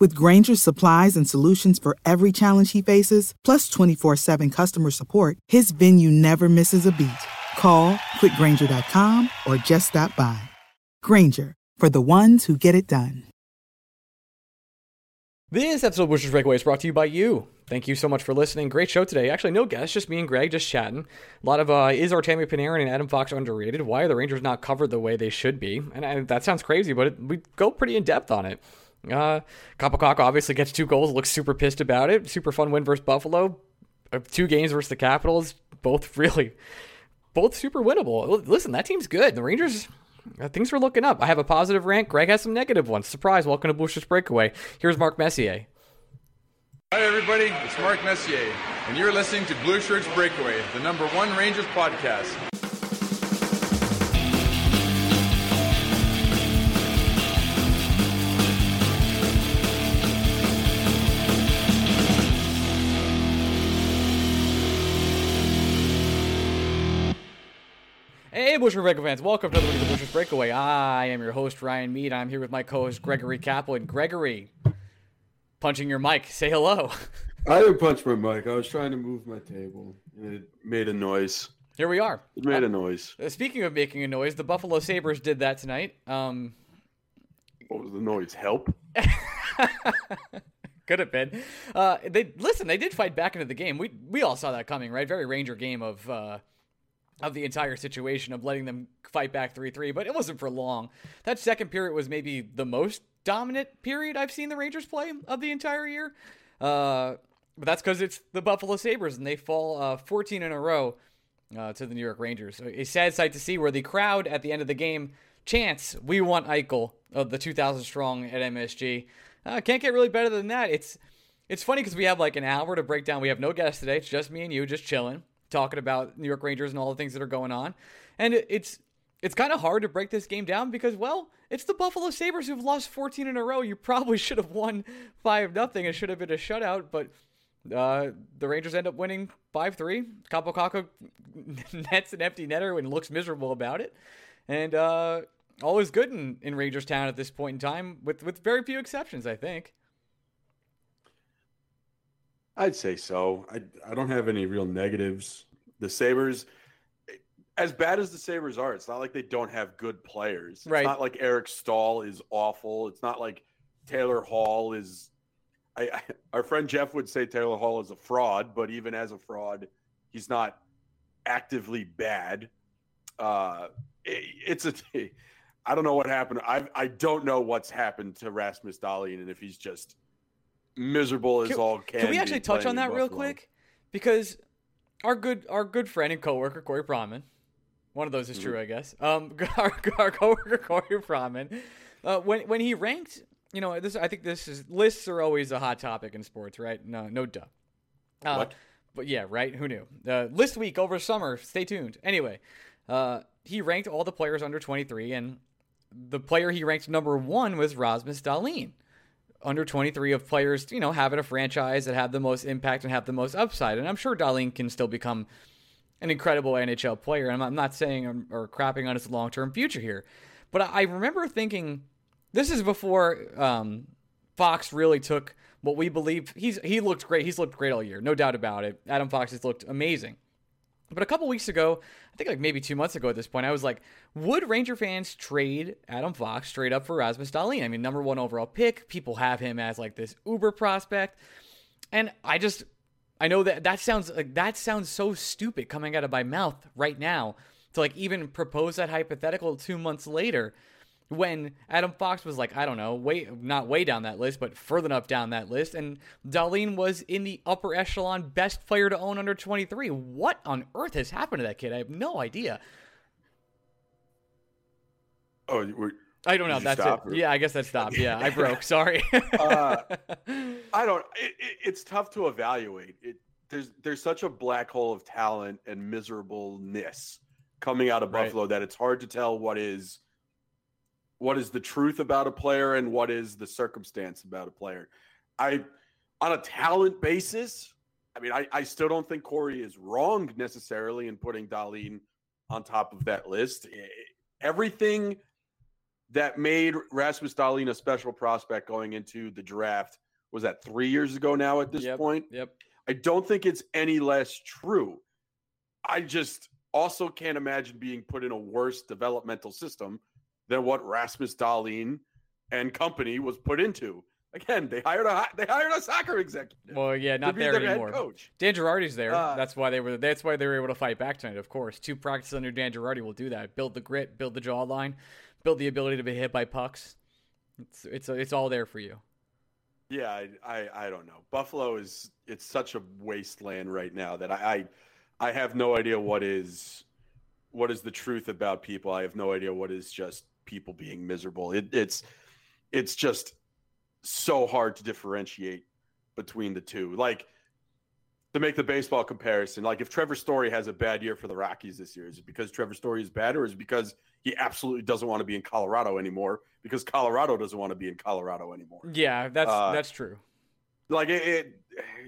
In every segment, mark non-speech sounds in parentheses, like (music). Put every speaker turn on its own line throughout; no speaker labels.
With Grainger's supplies and solutions for every challenge he faces, plus 24 7 customer support, his venue never misses a beat. Call quickgranger.com or just stop by. Grainger, for the ones who get it done.
This episode of Blueshirts Breakaway is brought to you by you. Thank you so much for listening. Great show today. Actually, no guests, just me and Greg just chatting. A lot of uh, is Artemi Panarin and Adam Fox underrated? Why are the Rangers not covered the way they should be? And I, that sounds crazy, but it, we go pretty in depth on it. Uh, Kaapo Kakko obviously gets two goals, looks super pissed about it. Super fun win versus Buffalo. Uh, two games versus the Capitals, both (laughs) really, both super winnable. Listen, that team's good. The Rangers, uh, things are looking up. I have a positive rant. Greg has some negative ones. Surprise! Welcome to Blueshirts Breakaway. Here's Mark Messier.
Hi everybody, it's Mark Messier, and you're listening to Blue Shirts Breakaway, the number one Rangers podcast.
Hey, Blueshirts Breakaway fans, welcome to the week of Blueshirts Breakaway. I am your host, Ryan Mead. I'm here with my co host, Gregory Kaplan. Gregory, punching your mic, say hello.
I didn't punch my mic. I was trying to move my table, and it made a noise.
Here we are.
It made a noise.
Uh, speaking of making a noise, the Buffalo Sabres did that tonight. Um,
What was the noise? Help? (laughs)
could have been. Uh, they listen. They did fight back into the game. We we all saw that coming, right? Very Ranger game of uh, of the entire situation of letting them fight back three three, but it wasn't for long. That second period was maybe the most dominant period I've seen the Rangers play of the entire year. Uh, but that's because it's the Buffalo Sabres and they fall uh, 14 in a row uh, to the New York Rangers. A sad sight to see where the crowd at the end of the game chants, "We want Eichel," of the 2,000 strong at MSG. Uh, can't get really better than that. It's it's funny because we have like an hour to break down. We have no guests today. It's just me and you, just chilling, talking about New York Rangers and all the things that are going on. And it's it's kind of hard to break this game down because, well, it's the Buffalo Sabres who've lost 14 in a row. You probably (laughs) should have won 5 nothing. It should have been a shutout, but uh, the Rangers end up winning 5 3. Kaapo Kakko (laughs) nets an empty netter and looks miserable about it. And uh, all is good in, in Rangers Town at this point in time, with, with very few exceptions, I think.
I'd say so. I I don't have any real negatives. The Sabres, as bad as the Sabres are, it's not like they don't have good players. It's
Right.
not like Eric Staal is awful. It's not like Taylor Hall is. I, I our friend Jeff would say Taylor Hall is a fraud, but even as a fraud, he's not actively bad. Uh, it- it's a. I don't know what happened. I I don't know what's happened to Rasmus Dahlin and if he's just miserable as
Can-
all can.
Can we actually touch on that real quick? Because our good our good friend and coworker Corey Pronman, one of those is true, I guess. Um, (laughs) our, our coworker Corey Pronman, uh, when when he ranked, you know, this I think this is lists are always a hot topic in sports, right? No, no duh. Uh,
What?
But yeah, right. Who knew? Uh, list week over summer. Stay tuned. Anyway, uh, he ranked all the players under 23, and the player he ranked number one was Rasmus Dahlin under 23 of players, you know, having a franchise that have the most impact and have the most upside. And I'm sure Dahlin can still become an incredible NHL player. I'm, I'm not saying I'm, or crapping on his long term future here, but I, I remember thinking this is before um, Fox really took what we believe he's he looked great. He's looked great all year, no doubt about it. Adam Fox has looked amazing. But a couple weeks ago, I think like maybe two months ago at this point, I was like, would Ranger fans trade Adam Fox straight up for Rasmus Dahlin? I mean, number one overall pick. People have him as like this uber prospect. And I just, I know that that sounds like that sounds so stupid coming out of my mouth right now to like even propose that hypothetical two months later when Adam Fox was like, I don't know, way not way down that list, but further enough down that list, and Dahlin was in the upper echelon best player to own under 23. What on earth has happened to that kid? I have no idea.
Oh, we're,
I don't know. That's it.
or-
Yeah, I guess that stopped. Yeah, I broke. Sorry. (laughs)
uh, I don't. It, it, it's tough to evaluate. It there's there's such a black hole of talent and miserableness coming out of
Right.
Buffalo that it's hard to tell what is what is the truth about a player and what is the circumstance about a player. I on a talent basis, I mean, I, I still don't think Corey is wrong necessarily in putting Dahlin on top of that list. Everything that made Rasmus Dahlin a special prospect going into the draft was that three years ago now at this
Yep.
point.
yep.
I don't think it's any less true. I just also can't imagine being put in a worse developmental system than what Rasmus Dahlin and company was put into. Again, they hired a they hired a soccer executive.
Well, yeah, not there anymore.
coach.
Dan Girardi's there.
Uh,
that's why they were. That's why they were able to fight back tonight. Of course, two practices under Dan Girardi will do that. Build the grit, build the jawline, build the ability to be hit by pucks. It's it's it's all there for you.
Yeah, I, I I don't know. Buffalo is it's such a wasteland right now that I, I I have no idea what is what is the truth about people. I have no idea what is just people being miserable. It, it's it's just so hard to differentiate between the two. Like to make the baseball comparison, like if Trevor Story has a bad year for the Rockies this year, is it because Trevor Story is bad, or is it because he absolutely doesn't want to be in Colorado anymore because Colorado doesn't want to be in Colorado anymore?
Yeah, that's
Uh,
that's true.
like it, it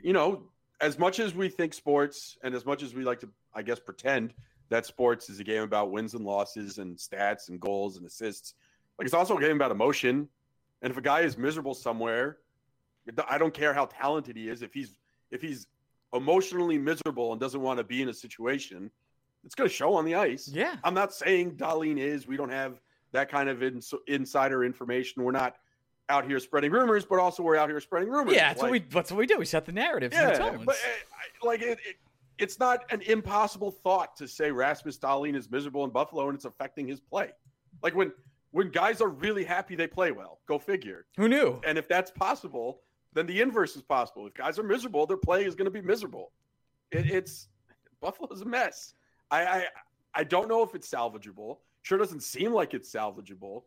you know as much as we think sports and as much as we like to i guess pretend that sports is a game about wins and losses and stats and goals and assists like it's also a game about emotion and if a guy is miserable somewhere i don't care how talented he is if he's if he's emotionally miserable and doesn't want to be in a situation it's going to show on the ice
Yeah.
i'm not saying Dahlin is we don't have that kind of ins- insider information we're not out here spreading rumors but also we're out here spreading rumors
Yeah, that's what we that's what we do. We set the narrative. the
yeah,
tones.
but uh, like it, it, it's not an impossible thought to say Rasmus Dahlin is miserable in Buffalo and it's affecting his play. Like when when guys are really happy, they play well. Go figure.
Who knew?
And if that's possible, then the inverse is possible. If guys are miserable, their play is going to be miserable. It, it's Buffalo's a mess. I, I I don't know if it's salvageable. Sure doesn't seem like it's salvageable.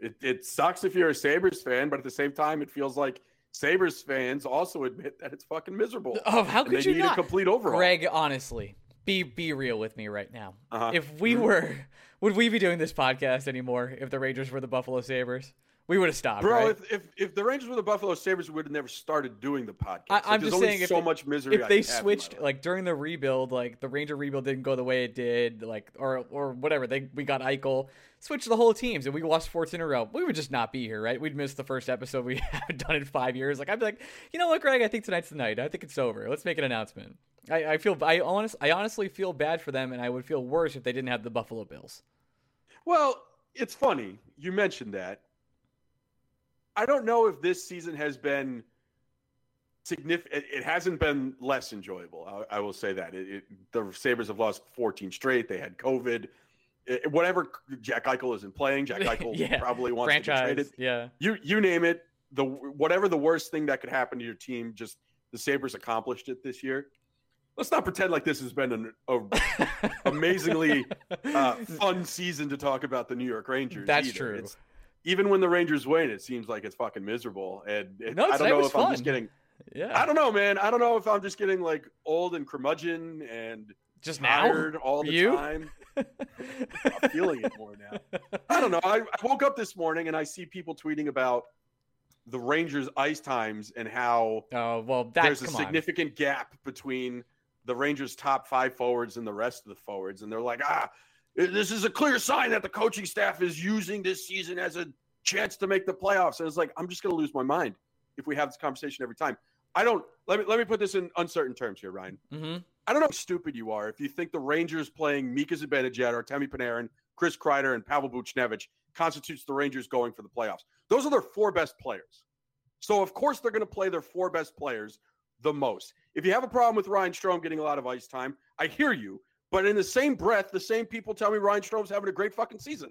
It, it sucks if you're a Sabres fan, but at the same time, it feels like Sabres fans also admit that it's fucking miserable.
Oh, how could
they
you
need
not?
a complete overhaul.
Greg, honestly, be be real with me right now.
Uh-huh.
If we were, (laughs) would we be doing this podcast anymore if the Rangers were the Buffalo Sabres? We would have stopped,
Bro,
right?
if, if if the Rangers were the Buffalo Sabres, we would have never started doing the podcast.
I, I'm
there's
just saying, if
so
they-
much misery. I
if they
in my
switched like during the rebuild, like the Ranger rebuild didn't go the way it did, like or or whatever, they we got Eichel, switched the whole teams, and we lost sports in a row. We would just not be here, right? We'd miss the first episode we (laughs) haven't done in five years. Like I'd be like, you know what, Greg? I think tonight's the night. I think it's over. Let's make an announcement. I, I feel I honest I honestly feel bad for them, and I would feel worse if they didn't have the Buffalo Bills.
Well, it's funny you mentioned that. I don't know if this season has been significant. It hasn't been less enjoyable. I, I will say that it, it, the Sabres have lost 14 straight. They had COVID. It- whatever Jack Eichel isn't playing, Jack (laughs) Eichel
Yeah.
probably wants to be
Franchise,
traded.
yeah.
You you name it. The whatever the worst thing that could happen to your team, just the Sabres accomplished it this year. Let's not pretend like this has been an a (laughs) amazingly uh, (laughs) fun season to talk about the New York Rangers.
That's
either.
true.
It's, even when the Rangers win, it seems like it's fucking miserable. And it,
No,
I don't know if I'm just getting.
yeah.
I don't know, man. I don't know if I'm just getting like old and curmudgeon and
just now.
tired all the
You?
time. I'm feeling it more now. I don't know. I, I woke up this morning and I see people tweeting about the Rangers' ice times and how
Oh well, that's
there's a
come on.
significant gap between the Rangers' top five forwards and the rest of the forwards. And they're like, ah, this is a clear sign that the coaching staff is using this season as a chance to make the playoffs. And it's like, I'm just going to lose my mind if we have this conversation every time. I don't. Let me let me put this in uncertain terms here, Ryan.
hmm
I don't know how stupid you are if you think the Rangers playing Mika Zibanejad or Temi Panarin, Chris Kreider, and Pavel Buchnevich constitutes the Rangers going for the playoffs. Those are their four best players. So of course they're going to play their four best players the most. If you have a problem with Ryan Strome getting a lot of ice time, I hear you. But in the same breath, the same people tell me Ryan Strome's having a great fucking season.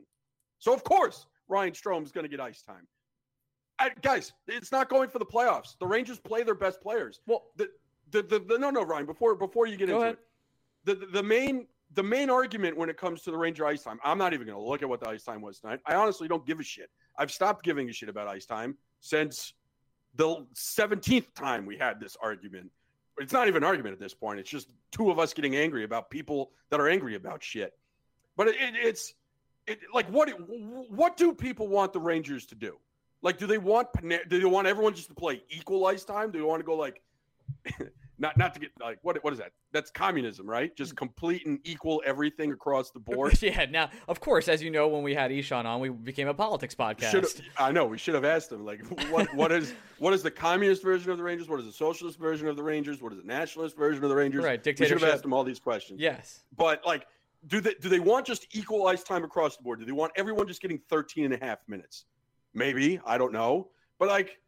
So of course Ryan Strome's going to get ice time. I, guys, it's not going for the playoffs. The Rangers play their best players.
Well,
the, the, the, the no no Ryan before before you get into
ahead.
it, the, the the main the main argument when it comes to the Ranger ice time, I'm not even going to look at what the ice time was tonight. I honestly don't give a shit. I've stopped giving a shit about ice time since the 17th time we had this argument. It's not even an argument at this point. It's just two of us getting angry about people that are angry about shit. But it, it, it's it, like what what do people want the Rangers to do? Like, do they want do they want everyone just to play equal ice time? Do they want to go like (laughs) not not to get like what what is that? That's communism, right? Just complete and equal everything across the (laughs) board.
yeah. Now, of course, as you know, when we had Ishan on, we became a politics podcast.
Should I know we should have asked him like what what is what is the communist version of the Rangers? What is the socialist version of the Rangers? What is the nationalist version of the Rangers?
Right,
We should have asked him all these questions.
Yes.
But like do they do they want just equal ice time across the board? Do they want everyone just getting 13 and a half minutes? Maybe, I don't know. But like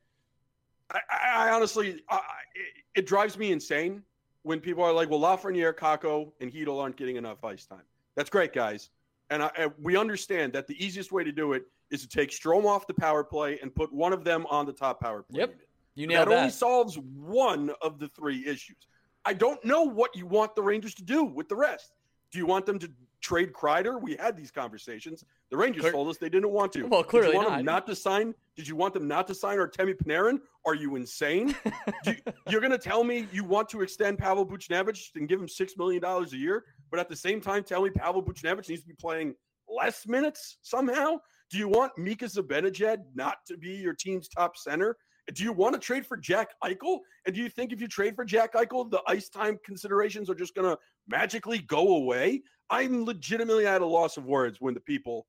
I, I honestly I, it, it drives me insane when people are like, "Well, Lafreniere, Kakko, and Chytil aren't getting enough ice time." That's great, guys, and, I, and we understand that the easiest way to do it is to take Strome off the power play and put one of them on the top power play.
Yep.
unit.
You
that
nailed
only solves one of the three issues. I don't know what you want the Rangers to do with the rest. Do you want them to trade Kreider? We had these conversations. The Rangers
Clear-
told us they didn't want to.
Well,
Did
clearly
you want
not.
them not to sign? Did you want them not to sign Artemi Panarin? Are you insane? (laughs) You, you're going to tell me you want to extend Pavel Buchnevich and give him six million dollars a year, but at the same time tell me Pavel Buchnevich needs to be playing less minutes somehow? Do you want Mika Zibanejad not to be your team's top center? Do you want to trade for Jack Eichel? And do you think if you trade for Jack Eichel, the ice time considerations are just going to magically go away? I'm legitimately at a loss of words when the people,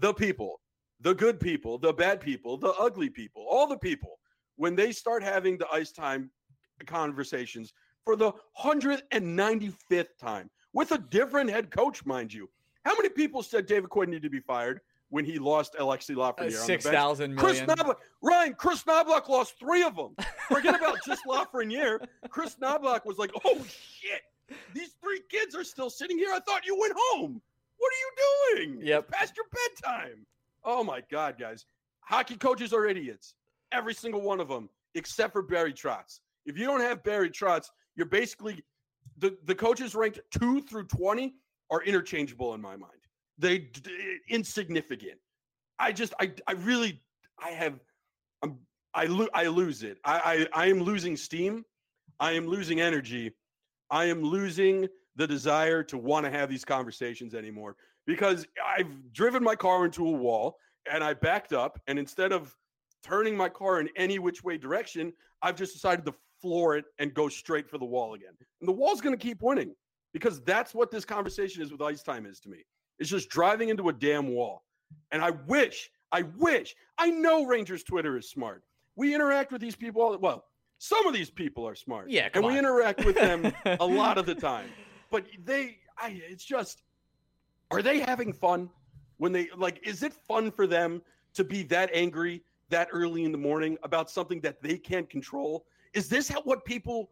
the people, the good people, the bad people, the ugly people, all the people, when they start having the ice time conversations for the 195th time with a different head coach, mind you. How many people said David Quinn needed to be fired when he lost Alexi Lafreniere?
Uh,
on the bench?
Six thousand
Chris. Knoblauch, Ryan, Chris Knoblauch lost three of them. (laughs) Forget about just Lafreniere. Chris Knoblauch was like, "Oh shit, these three kids are still sitting here. I thought you went home. What are you doing?
Yep.
It's past your bedtime." Oh my god, guys, hockey coaches are idiots. Every single one of them, except for Barry Trotz. If you don't have Barry Trotz, you're basically the the coaches ranked two through twenty are interchangeable in my mind. They d- insignificant. I just I I really I have I'm I lo- I lose it. I, I I am losing steam. I am losing energy. I am losing the desire to want to have these conversations anymore because I've driven my car into a wall and I backed up and instead of turning my car in any which way direction, I've just decided to floor it and go straight for the wall again. And the wall's going to keep winning because that's what this conversation is with ice time is to me. It's just driving into a damn wall. And I wish, I wish, I know Rangers Twitter is smart. We interact with these people all well, some of these people are smart.
Yeah,
and we
on.
interact with them a (laughs) lot of the time. But they I it's just are they having fun when they like is it fun for them to be that angry that early in the morning about something that they can't control? Is this how, what people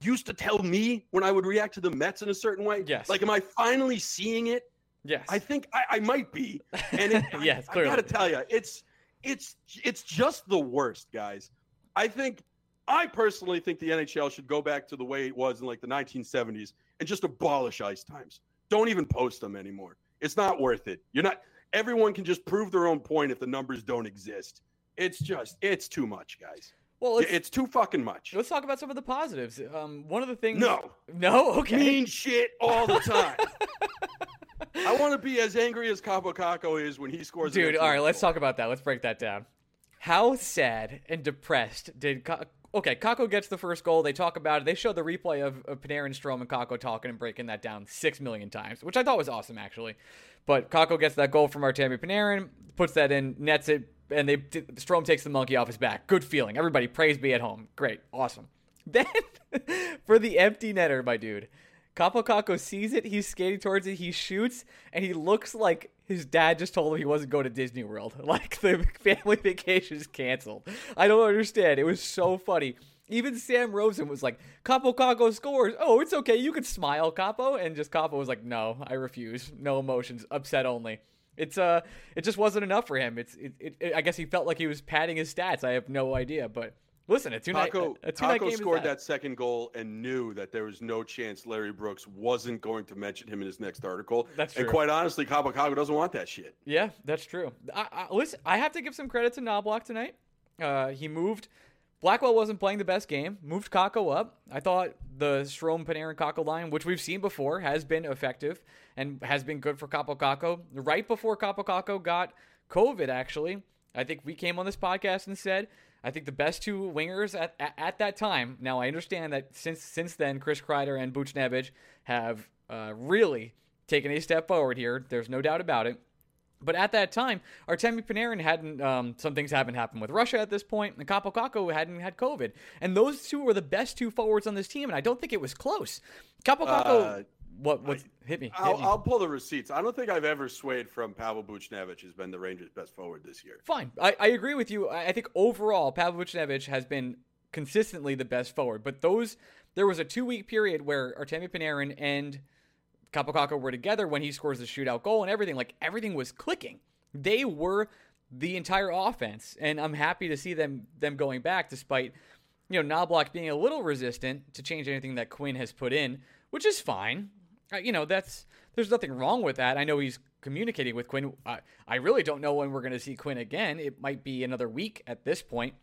used to tell me when I would react to the Mets in a certain way?
Yes.
Like, am I finally seeing it?
Yes.
I think I, I might be. And it, (laughs)
Yes,
I, I gotta tell you, it's it's it's just the worst, guys. I think I personally think the NHL should go back to the way it was in like the 1970s and just abolish ice times. Don't even post them anymore. It's not worth it. You're not. Everyone can just prove their own point if the numbers don't exist. It's just it's too much, guys.
well,
It's too fucking much.
let's talk about some of the positives. Um, one of the things.
No,
No. Okay.
mean shit all the time. (laughs) I want to be as angry as Kaapo Kakko is when he scores.
Dude, all right, let's talk about that. Let's break that down. How sad and depressed did Ka- okay? Kakko gets the first goal. They talk about it. They show the replay of, of Panarin, Strome, and Kakko talking and breaking that down six million times, which I thought was awesome actually. But Kakko gets that goal from Artemi Panarin, puts that in, nets it, and they Strome takes the monkey off his back. Good feeling. Everybody praise be at home. Great, awesome. (laughs) then for the empty netter, my dude. Kaapo Kakko sees it, he's skating towards it, he shoots, and he looks like his dad just told him he wasn't going to Disney World. (laughs) Like the family vacation is canceled. I don't understand. It was so funny. Even Sam Rosen was like, Kaapo Kakko scores. Oh, it's okay. You can smile, Kaapo. And just Kaapo was like, no, I refuse. No emotions. Upset only. It's uh, it just wasn't enough for him. It's it, it, it I guess he felt like he was padding his stats. I have no idea, but listen, night
Taco,
night
Taco
game
scored
is
that second goal and knew that there was no chance Larry Brooks wasn't going to mention him in his next article.
That's
And
true.
quite honestly, Kaapo Kakko doesn't want that shit.
Yeah, that's true. I, I, listen, I have to give some credit to Knoblauch tonight. Uh, he moved. Blackwell wasn't playing the best game. Moved Kakko up. I thought the Strome, Panarin, Kakko line, which we've seen before, has been effective and has been good for Kaapo Kakko. Right before Kaapo Kakko got COVID, actually, I think we came on this podcast and said, I think the best two wingers at, at, at that time. Now I understand that since since then, Chris Kreider and Butch Buchnevich have uh, really taken a step forward here. There's no doubt about it. But at that time, Artemi Panarin hadn't. Um, some things haven't happened with Russia at this point, and Kaapo Kakko hadn't had COVID, and those two were the best two forwards on this team, and I don't think it was close. Kaapo Kakko,
Uh,
what? What? hit me. Hit
I'll,
me.
I'll pull the receipts. I don't think I've ever swayed from Pavel Buchnevich has been the Rangers' best forward this year.
Fine, I, I agree with you. I think overall, Pavel Buchnevich has been consistently the best forward, but those there was a two week period where Artemi Panarin and Kaapo Kakko were together when he scores the shootout goal and everything. Like everything was clicking. They were the entire offense, and I'm happy to see them them going back, despite you know Knoblauch being a little resistant to change anything that Quinn has put in, which is fine. You know that's there's nothing wrong with that. I know he's communicating with Quinn. I, I really don't know when we're going to see Quinn again. It might be another week at this point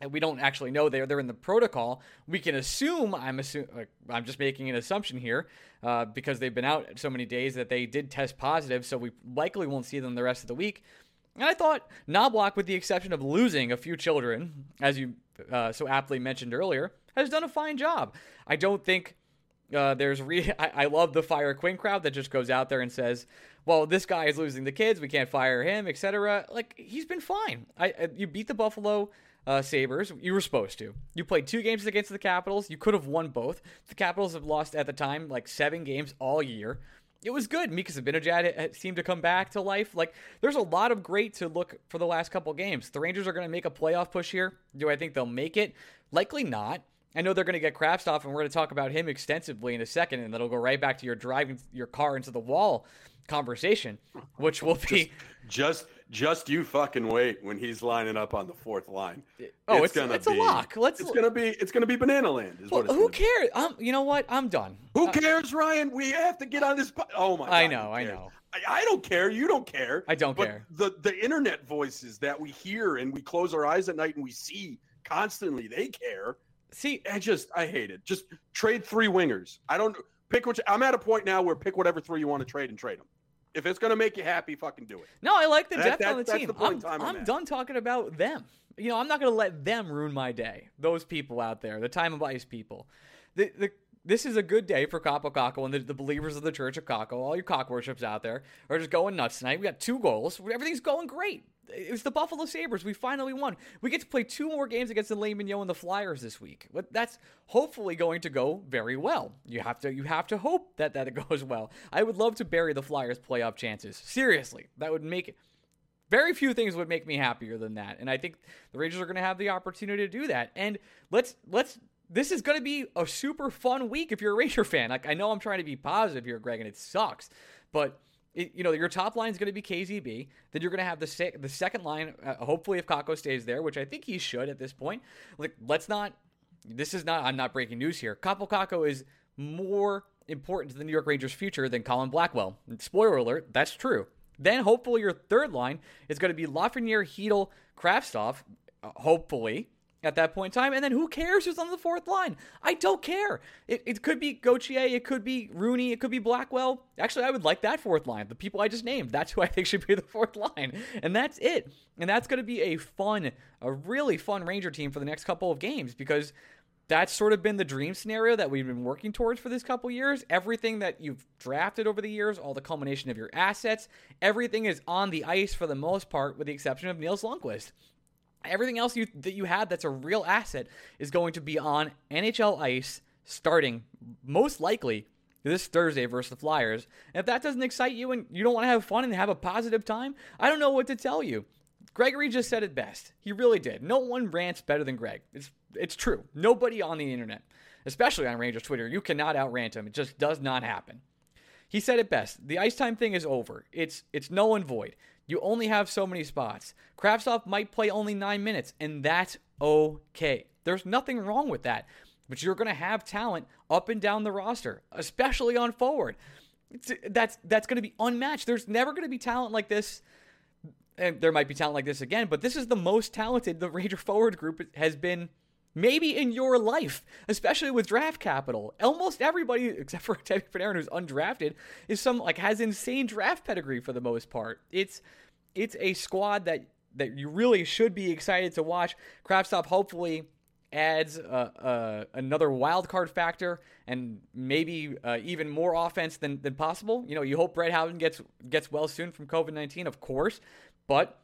and we don't actually know they're they're in the protocol. We can assume I'm assume I'm just making an assumption here uh, because they've been out so many days that they did test positive, so we likely won't see them the rest of the week. And I thought Knoblauch, with the exception of losing a few children, as you uh, so aptly mentioned earlier, has done a fine job. I don't think uh, there's re- (laughs) I, I love the fire Quinn crowd that just goes out there and says, "Well, this guy is losing the kids. We can't fire him, etc." Like he's been fine. I, I you beat the Buffalo uh, Sabres. You were supposed to. You played two games against the Capitals. You could have won both. The Capitals have lost at the time like seven games all year. It was good. Mika Zibanejad had- seemed to come back to life. Like, there's a lot of great to look for the last couple games. The Rangers are going to make a playoff push here. Do I think they'll make it? Likely not. I know they're going to get Kravtsov, and we're going to talk about him extensively in a second, and that'll go right back to your driving your car into the wall conversation, which will be.
Just just you fucking wait when he's lining up on the fourth line.
Oh, it's- it's a lock. Let's-
it's gonna be it's gonna be banana land. Is
Well,
what it's
who
gonna be.
cares? Um, you know what? I'm done.
Who
Uh,
cares, Ryan? We have to get on this. po- Oh my! God,
I know, I know.
I, I don't care. You don't care.
I don't
but
care.
The the internet voices that we hear and we close our eyes at night and we see constantly, they care.
See,
I just I hate it. Just trade three wingers. I don't pick which. I'm at a point now where pick whatever three you want to trade and trade them. If it's gonna make you happy, fucking do it.
No, I like the depth
that-
on the team.
the
I'm,
I'm
I'm done talking about them. You know, I'm not going to let them ruin my day. Those people out there, the time of ice people. The, the, this is a good day for Kaapo Kakko and the, the believers of the Church of Kakko. All your cock worships out there are just going nuts tonight. We got two goals. Everything's going great. It was the Buffalo Sabres. We finally won. We get to play two more games against the Lane Mignon and the Flyers this week. But that's hopefully going to go very well. You have to you have to hope that that it (laughs) goes well. I would love to bury the Flyers' playoff chances. Seriously, that would make it very few things would make me happier than that. And I think the Rangers are going to have the opportunity to do that. And let's let's this is going to be a super fun week if you're a Ranger fan. Like I know I'm trying to be positive here, Greg, and it sucks, but it, you know your top line is going to be KZB. Then you're going to have the sec- the second line. Uh, hopefully, if Kakko stays there, which I think he should at this point. Like let's not. This is not. I'm not breaking news here. Kaapo Kakko is more important to the New York Rangers' future than Colin Blackwell. Spoiler alert. That's true. Then hopefully your third line is going to be Lafreniere, Chytil, Kravtsov, uh, hopefully at that point in time. And then who cares who's on the fourth line? I don't care. It, it could be Gauthier, it could be Rooney, it could be Blackwell. Actually, I would like that fourth line. The people I just named, that's who I think should be the fourth line. And that's it. And that's going to be a fun, a really fun Ranger team for the next couple of games because that's sort of been the dream scenario that we've been working towards for this couple years. Everything that you've drafted over the years, all the culmination of your assets, everything is on the ice for the most part, with the exception of Nils Lundkvist. Everything else you that you have that's a real asset is going to be on NHL ice starting most likely this Thursday versus the Flyers. And if that doesn't excite you and you don't want to have fun and have a positive time, I don't know what to tell you. Gregory just said it best. He really did. No one rants better than Greg. It's it's true. Nobody on the internet, especially on Rangers Twitter, you cannot outrant him. It just does not happen. He said it best. The ice time thing is over. It's it's null and void. You only have so many spots. Kravtsov might play only nine minutes, and that's okay. There's nothing wrong with that. But you're going to have talent up and down the roster, especially on forward. It's, that's that's going to be unmatched. There's never going to be talent like this. And there might be talent like this again, but this is the most talented the Ranger forward group has been maybe in your life, especially with draft capital. Almost everybody, (laughs) except for Teddy Panarin, who's undrafted, is some like has insane draft pedigree for the most part. It's it's a squad that that you really should be excited to watch. Kravtsov hopefully adds uh, uh, another wild card factor and maybe uh, even more offense than, than possible. You know, you hope Brett Howden gets gets well soon from COVID nineteen, of course, but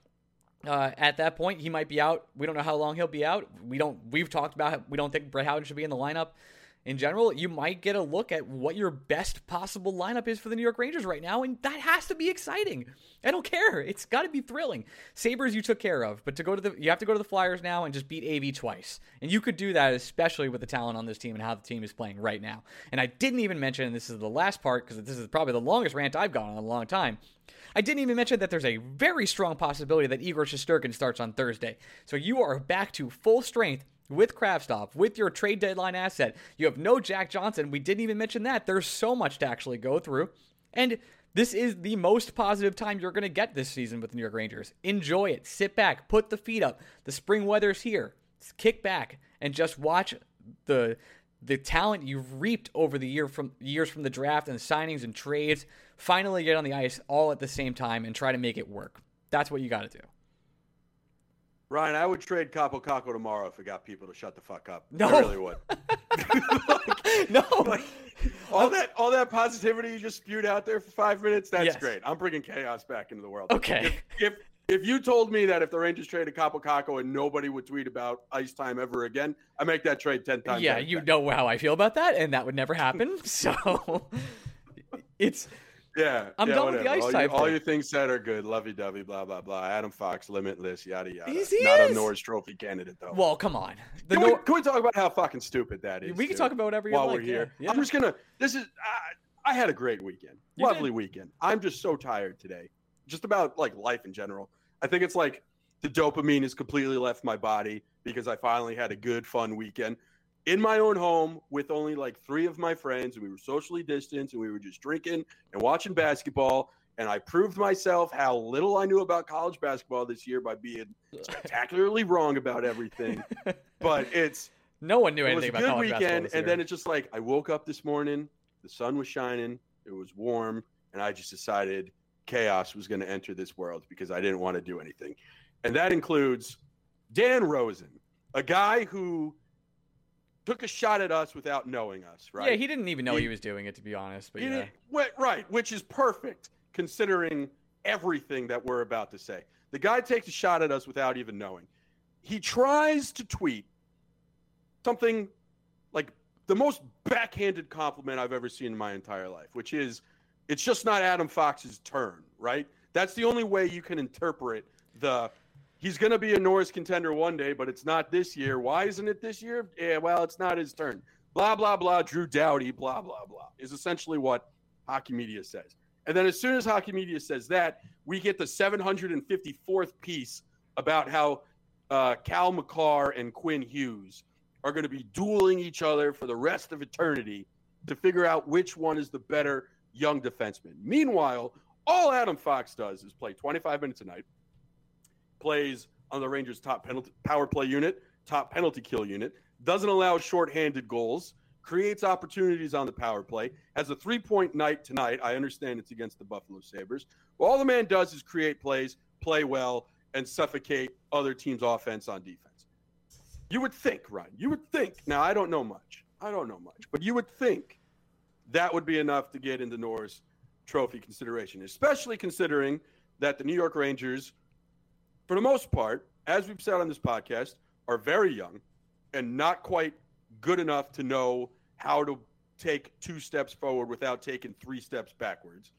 uh, at that point he might be out. We don't know how long he'll be out. We don't. We've talked about we don't think Brett Howden should be in the lineup in general, you might get a look at what your best possible lineup is for the New York Rangers right now, and that has to be exciting. I don't care. It's got to be thrilling. Sabres you took care of, but to go to the you have to go to the Flyers now and just beat AV twice. And you could do that especially with the talent on this team and how the team is playing right now. And I didn't even mention, and this is the last part because this is probably the longest rant I've gone on in a long time. I didn't even mention that there's a very strong possibility that Igor Shesterkin starts on Thursday. So you are back to full strength with Kravtsov, with your trade deadline asset. You have no Jack Johnson. We didn't even mention that. There's so much to actually go through. And this is the most positive time you're going to get this season with the New York Rangers. Enjoy it. Sit back, put the feet up. The spring weather's here. Kick back and just watch the the talent you've reaped over the year from years from the draft and the signings and trades finally get on the ice all at the same time and try to make it work. That's what you got to do.
Ryan, I would trade Kaapo Kakko tomorrow if it got people to shut the fuck up.
No.
I really would.
like, (laughs) no. (laughs)
Like, all that all that positivity you just spewed out there for five minutes, that's
Yes.
great. I'm bringing chaos back into the world.
Okay.
If, if if you told me that if the Rangers traded Kaapo Kakko and nobody would tweet about ice time ever again, I make that trade ten times.
yeah, you
10.
know how I feel about that, and that would never happen. (laughs) So it's
Yeah,
I'm
yeah,
done with the ice
all
time
Your, all your things said are good, lovey dovey, blah blah blah. Adam Fox, limitless, yada yada.
He's- he
Not
is.
a Norris Trophy candidate though.
well, come on. The
can, we, can we talk about how fucking stupid that is?
we can talk about whatever you
while
like.
we're here.
Yeah.
I'm just gonna. This is. I, I had a great weekend.
You
Lovely weekend. I'm just so tired today. Just about like life in general. I think it's like the dopamine has completely left my body because I finally had a good, fun weekend in my own home with only like three of my friends, and we were socially distanced, and we were just drinking and watching basketball. And I proved myself how little I knew about college basketball this year by being (laughs) spectacularly wrong about everything. (laughs) But it's
no one knew anything about college basketball
weekend,
this
and then it's just like I woke up this morning, the sun was shining, it was warm, and I just decided chaos was going to enter this world because I didn't want to do anything, and that includes Dan Rosen, a guy who took a shot at us without knowing us, right?
Yeah, he didn't even know
He-
he was doing it, to be honest. But yeah,
right, which is perfect considering everything that we're about to say. The guy takes a shot at us without even knowing. He tries to tweet something like the most backhanded compliment I've ever seen in my entire life, which is it's just not Adam Fox's turn, right? That's the only way you can interpret the he's going to be a Norris contender one day, but it's not this year. Why isn't it this year? Yeah, well, it's not his turn. Blah blah blah. Drew Doughty. Blah blah blah. Is essentially what hockey media says. And then as soon as hockey media says that, we get the 754th piece about how uh, Cale Makar and Quinn Hughes are going to be dueling each other for the rest of eternity to figure out which one is the better young defenseman. Meanwhile, all Adam Fox does is play 25 minutes a night, plays on the Rangers' top penalty power play unit, top penalty kill unit, doesn't allow shorthanded goals, creates opportunities on the power play, has a three point night tonight. I understand it's against the Buffalo Sabres. Well, all the man does is create plays, play well, and suffocate other teams' offense on defense. You would think, Ryan, you would think. Now, I don't know much. I don't know much, but you would think that would be enough to get into Norris trophy consideration, especially considering that the New York Rangers, for the most part, as we've said on this podcast, are very young and not quite good enough to know how to take two steps forward without taking three steps backwards.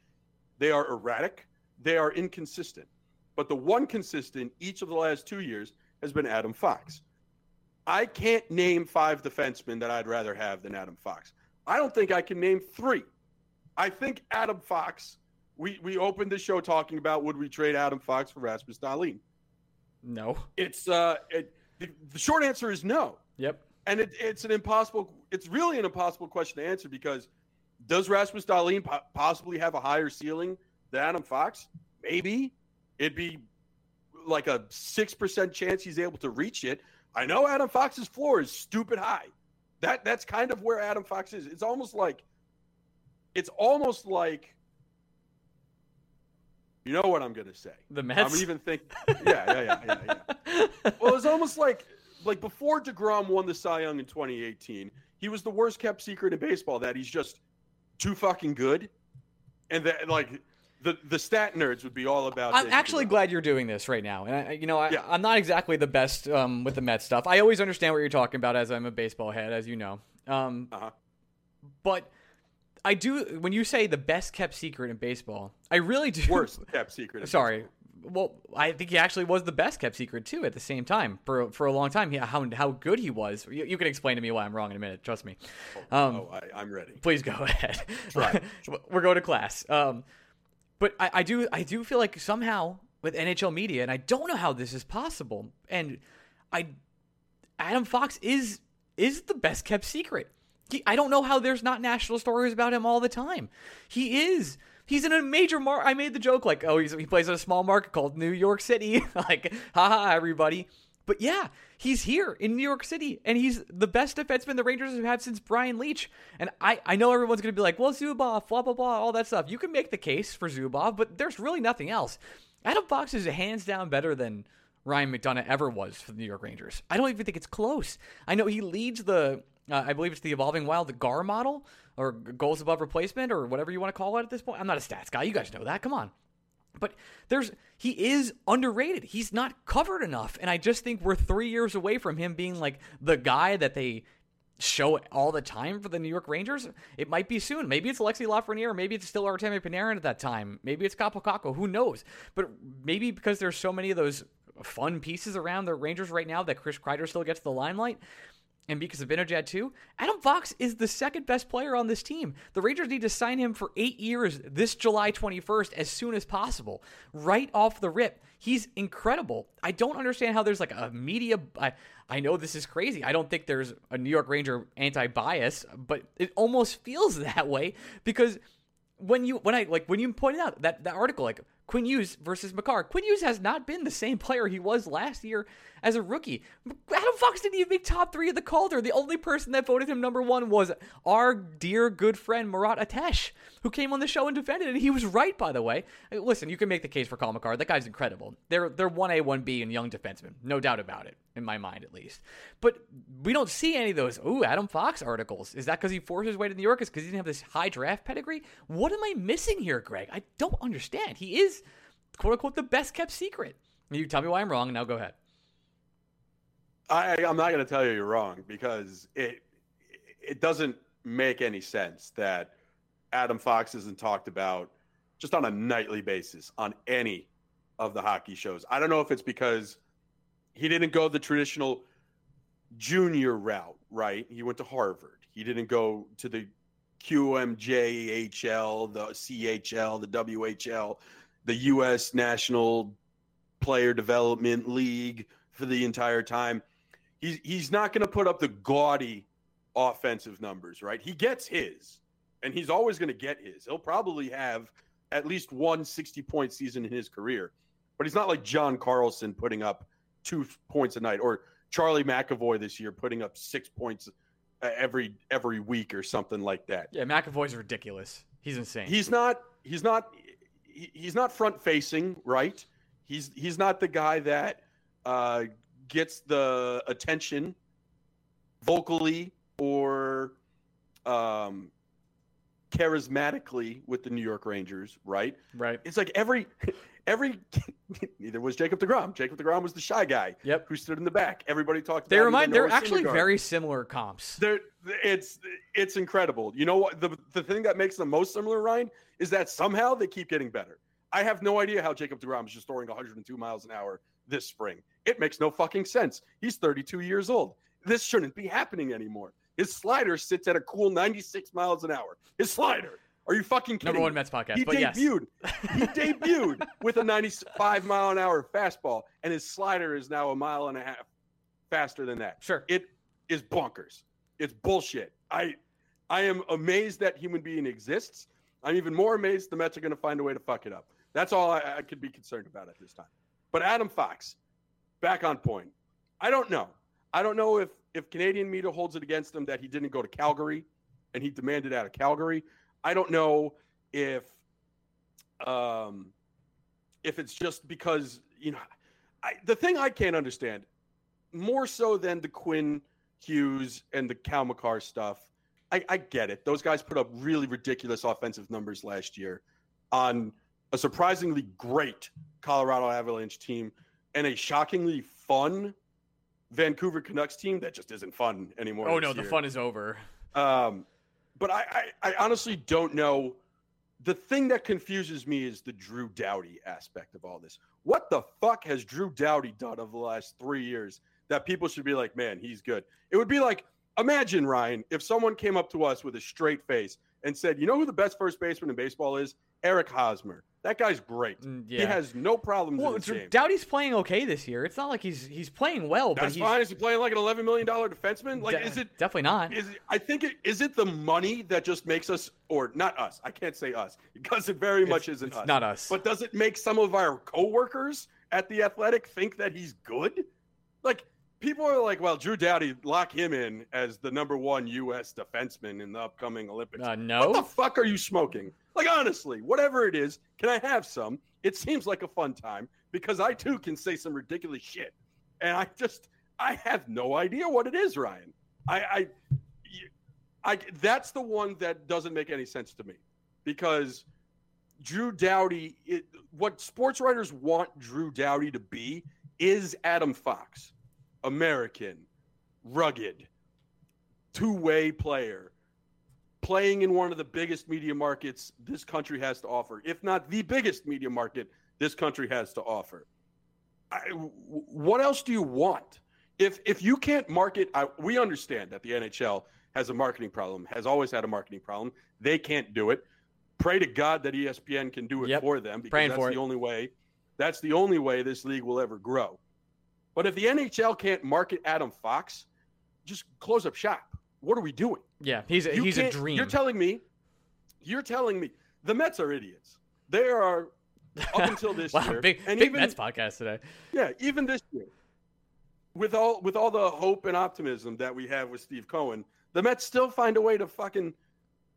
They are erratic, they are inconsistent. But the one consistent each of the last two years has been Adam Fox. I can't name five defensemen that I'd rather have than Adam Fox. I don't think I can name three. I think Adam Fox. We we opened the show talking about would we trade Adam Fox for Rasmus Dahlin?
No.
It's uh, it, the, the short answer is no,
Yep.
and it, it's an impossible. It's really an impossible question to answer because does Rasmus Dahlin po- possibly have a higher ceiling than Adam Fox? Maybe it'd be like a six percent chance he's able to reach it. I know Adam Fox's floor is stupid high. That that's kind of where Adam Fox is. It's almost like it's almost like you know what I'm gonna say.
The Mets.
I'm even think (laughs) yeah, yeah, yeah, yeah, yeah. Well, it's almost like like before DeGrom won the Cy Young in 2018, he was the worst kept secret in baseball that he's just too fucking good. And that like the the stat nerds would be all about
I'm actually glad you're doing this right now, and I, you know, I,
Yeah.
I'm not exactly the best um, with the Mets stuff. I always understand what you're talking about, as I'm a baseball head, as you know. Um,
Uh-huh.
But I do when you say the best kept secret in baseball, I really do.
worst kept secret.
Sorry.
baseball.
Well, I think he actually was the best kept secret too. At the same time, for for a long time, yeah, how how good he was. You, you can explain to me why I'm wrong in a minute. Trust me. Um,
oh, I, I'm ready.
please go (laughs) ahead.
Try. (laughs)
We're going to class. Um, but I, I do I do feel like somehow with NHL media, and I don't know how this is possible. And I Adam Fox is is the best kept secret. He, I don't know how there's not national stories about him all the time. He is. He's in a major market. I made the joke like, oh, he plays in a small market called New York City. (laughs) like, haha, everybody. But yeah, he's here in New York City, and he's the best defenseman the Rangers have had since Brian Leetch. And I, I know everyone's going to be like, well, Zubov, blah, blah, blah, all that stuff. You can make the case for Zubov, but there's really nothing else. Adam Fox is hands down better than Ryan McDonagh ever was for the New York Rangers. I don't even think it's close. I know he leads the, uh, I believe it's the Evolving Wild, the GAR model, or goals above replacement, or whatever you want to call it at this point. I'm not a stats guy. You guys know that. Come on. But there's he is underrated. He's not covered enough, and I just think we're three years away from him being like the guy that they show all the time for the New York Rangers. It might be soon. Maybe it's Alexi Lafreniere. Maybe it's still Artemi Panarin at that time. Maybe it's Capo Caco. Who knows? But maybe because there's so many of those fun pieces around the Rangers right now that Chris Kreider still gets the limelight. And because of Vinogad too, Adam Fox is the second best player on this team. The Rangers need to sign him for eight years this July 21st as soon as possible. Right off the rip. He's incredible. I don't understand how there's like a media. I, I know this is crazy. I don't think there's a New York Ranger anti bias, but it almost feels (laughs) that way because when you when I like when you pointed out that that article like Quinn Hughes versus Makar, Quinn Hughes has not been the same player he was last year as a rookie. Adam Fox didn't even make top three of the Calder. The only person that voted him number one was our dear good friend Murat Ates, who came on the show and defended it. He was right, by the way. Listen, you can make the case for Cale Makar. That guy's incredible. They're they're one A, one B, and young defensemen, no doubt about it, in my mind at least. But we don't see any of those. Ooh, Adam Fox articles. Is that because he forced his way to New York? Is because he didn't have this high draft pedigree? What am I missing here, Greg? I don't understand. He is quote unquote the best kept secret. You tell me why I'm wrong, and now go ahead.
I, I'm not going to tell you you're wrong because it it doesn't make any sense that Adam Fox isn't talked about just on a nightly basis on any of the hockey shows. I don't know if it's because he didn't go the traditional junior route, right? He went to Harvard. He didn't go to the QMJHL, the CHL, the WHL, the U.S. National Player Development League for the entire time. He's he's not going to put up the gaudy offensive numbers, right? He gets his, and he's always going to get his. He'll probably have at least one 60 point season in his career, but he's not like John Carlson putting up two points a night or Charlie McAvoy this year putting up six points every every week or something like that.
Yeah, McAvoy's ridiculous. He's insane.
He's not he's not he's not front facing, right? He's he's not the guy that uh, gets the attention vocally or um, charismatically with the New York Rangers, right?
right.
It's like every every (laughs) neither was Jacob Degrom. Jacob Degrom was the shy guy.
Yep.
Who stood in the back. Everybody talked.
They
about
remind. They're actually
Syndergaard.
very similar comps.
They're, it's it's incredible. You know what? The the thing that makes them most similar, Ryan, is that somehow they keep getting better. I have no idea how Jacob Degrom is just throwing 102 miles an hour this spring. It makes no fucking sense. He's 32 years old. This shouldn't be happening anymore. His slider sits at a cool 96 miles an hour. His slider. Are you fucking kidding?
Number one
me?
Mets podcast.
He
but yes,
debuted. he (laughs) debuted with a 95 mile an hour fastball, and his slider is now a mile and a half faster than that.
sure.
It is bonkers. It's bullshit. I I am amazed that human being exists. I'm even more amazed the Mets are going to find a way to fuck it up. That's all I, I could be concerned about at this time. But Adam Fox, back on point. I don't know. I don't know if if Canadian media holds it against him that he didn't go to Calgary and he demanded out of Calgary. I don't know if um if it's just because you know I, the thing I can't understand more so than the Quinn Hughes and the Cale Makar stuff. I, I get it. Those guys put up really ridiculous offensive numbers last year on a surprisingly great Colorado Avalanche team and a shockingly fun Vancouver Canucks team that just isn't fun anymore.
Oh no, the fun is over.
Um, but I, I, I honestly don't know. The thing that confuses me is the Drew Doughty aspect of all this. What the fuck has Drew Doughty done over the last three years that people should be like, man, he's good? It would be like, imagine, Ryan, if someone came up to us with a straight face and said, you know who the best first baseman in baseball is? Eric Hosmer. That guy's great.
Mm,
He has no problems
Well,
in his
Dr-
game.
Doughty's playing okay this year. It's not like he's he's playing well, but
That's
he's
fine. Is he playing like an eleven million dollar defenseman? Like,
de-
is it
definitely not?
Is it, I think it is it the money that just makes us, or not us? I can't say us because it very much
It's-
isn't
it's
us.
not us.
But does it make some of our coworkers at the Athletic think that he's good? Like people are like, well, Drew Doughty, lock him in as the number one U.S. defenseman in the upcoming Olympics.
Uh,
What the fuck are you smoking? Like honestly, whatever it is, can I have some? It seems like a fun time because I too can say some ridiculous shit, and I just I have no idea what it is, Ryan. I I, I that's the one that doesn't make any sense to me because Drew Doughty, it, what sports writers want Drew Doughty to be is Adam Fox, American, rugged, two-way player playing in one of the biggest media markets this country has to offer, if not the biggest media market this country has to offer. I, what else do you want? If if you can't market, I, we understand that the NHL has a marketing problem, has always had a marketing problem. They can't do it. Pray to God that ESPN can do it
Yep.
for them because
Praying
that's
for
the
it.
only way. That's the only way this league will ever grow. But if the NHL can't market Adam Fox, just close up shop. What are we doing?
Yeah, he's a,
You
he's a dream.
You're telling me, you're telling me the Mets are idiots. They are up (laughs) until this
wow,
year,
big
and
big
even
Mets podcast today.
yeah, even this year, with all with all the hope and optimism that we have with Steve Cohen, the Mets still find a way to fucking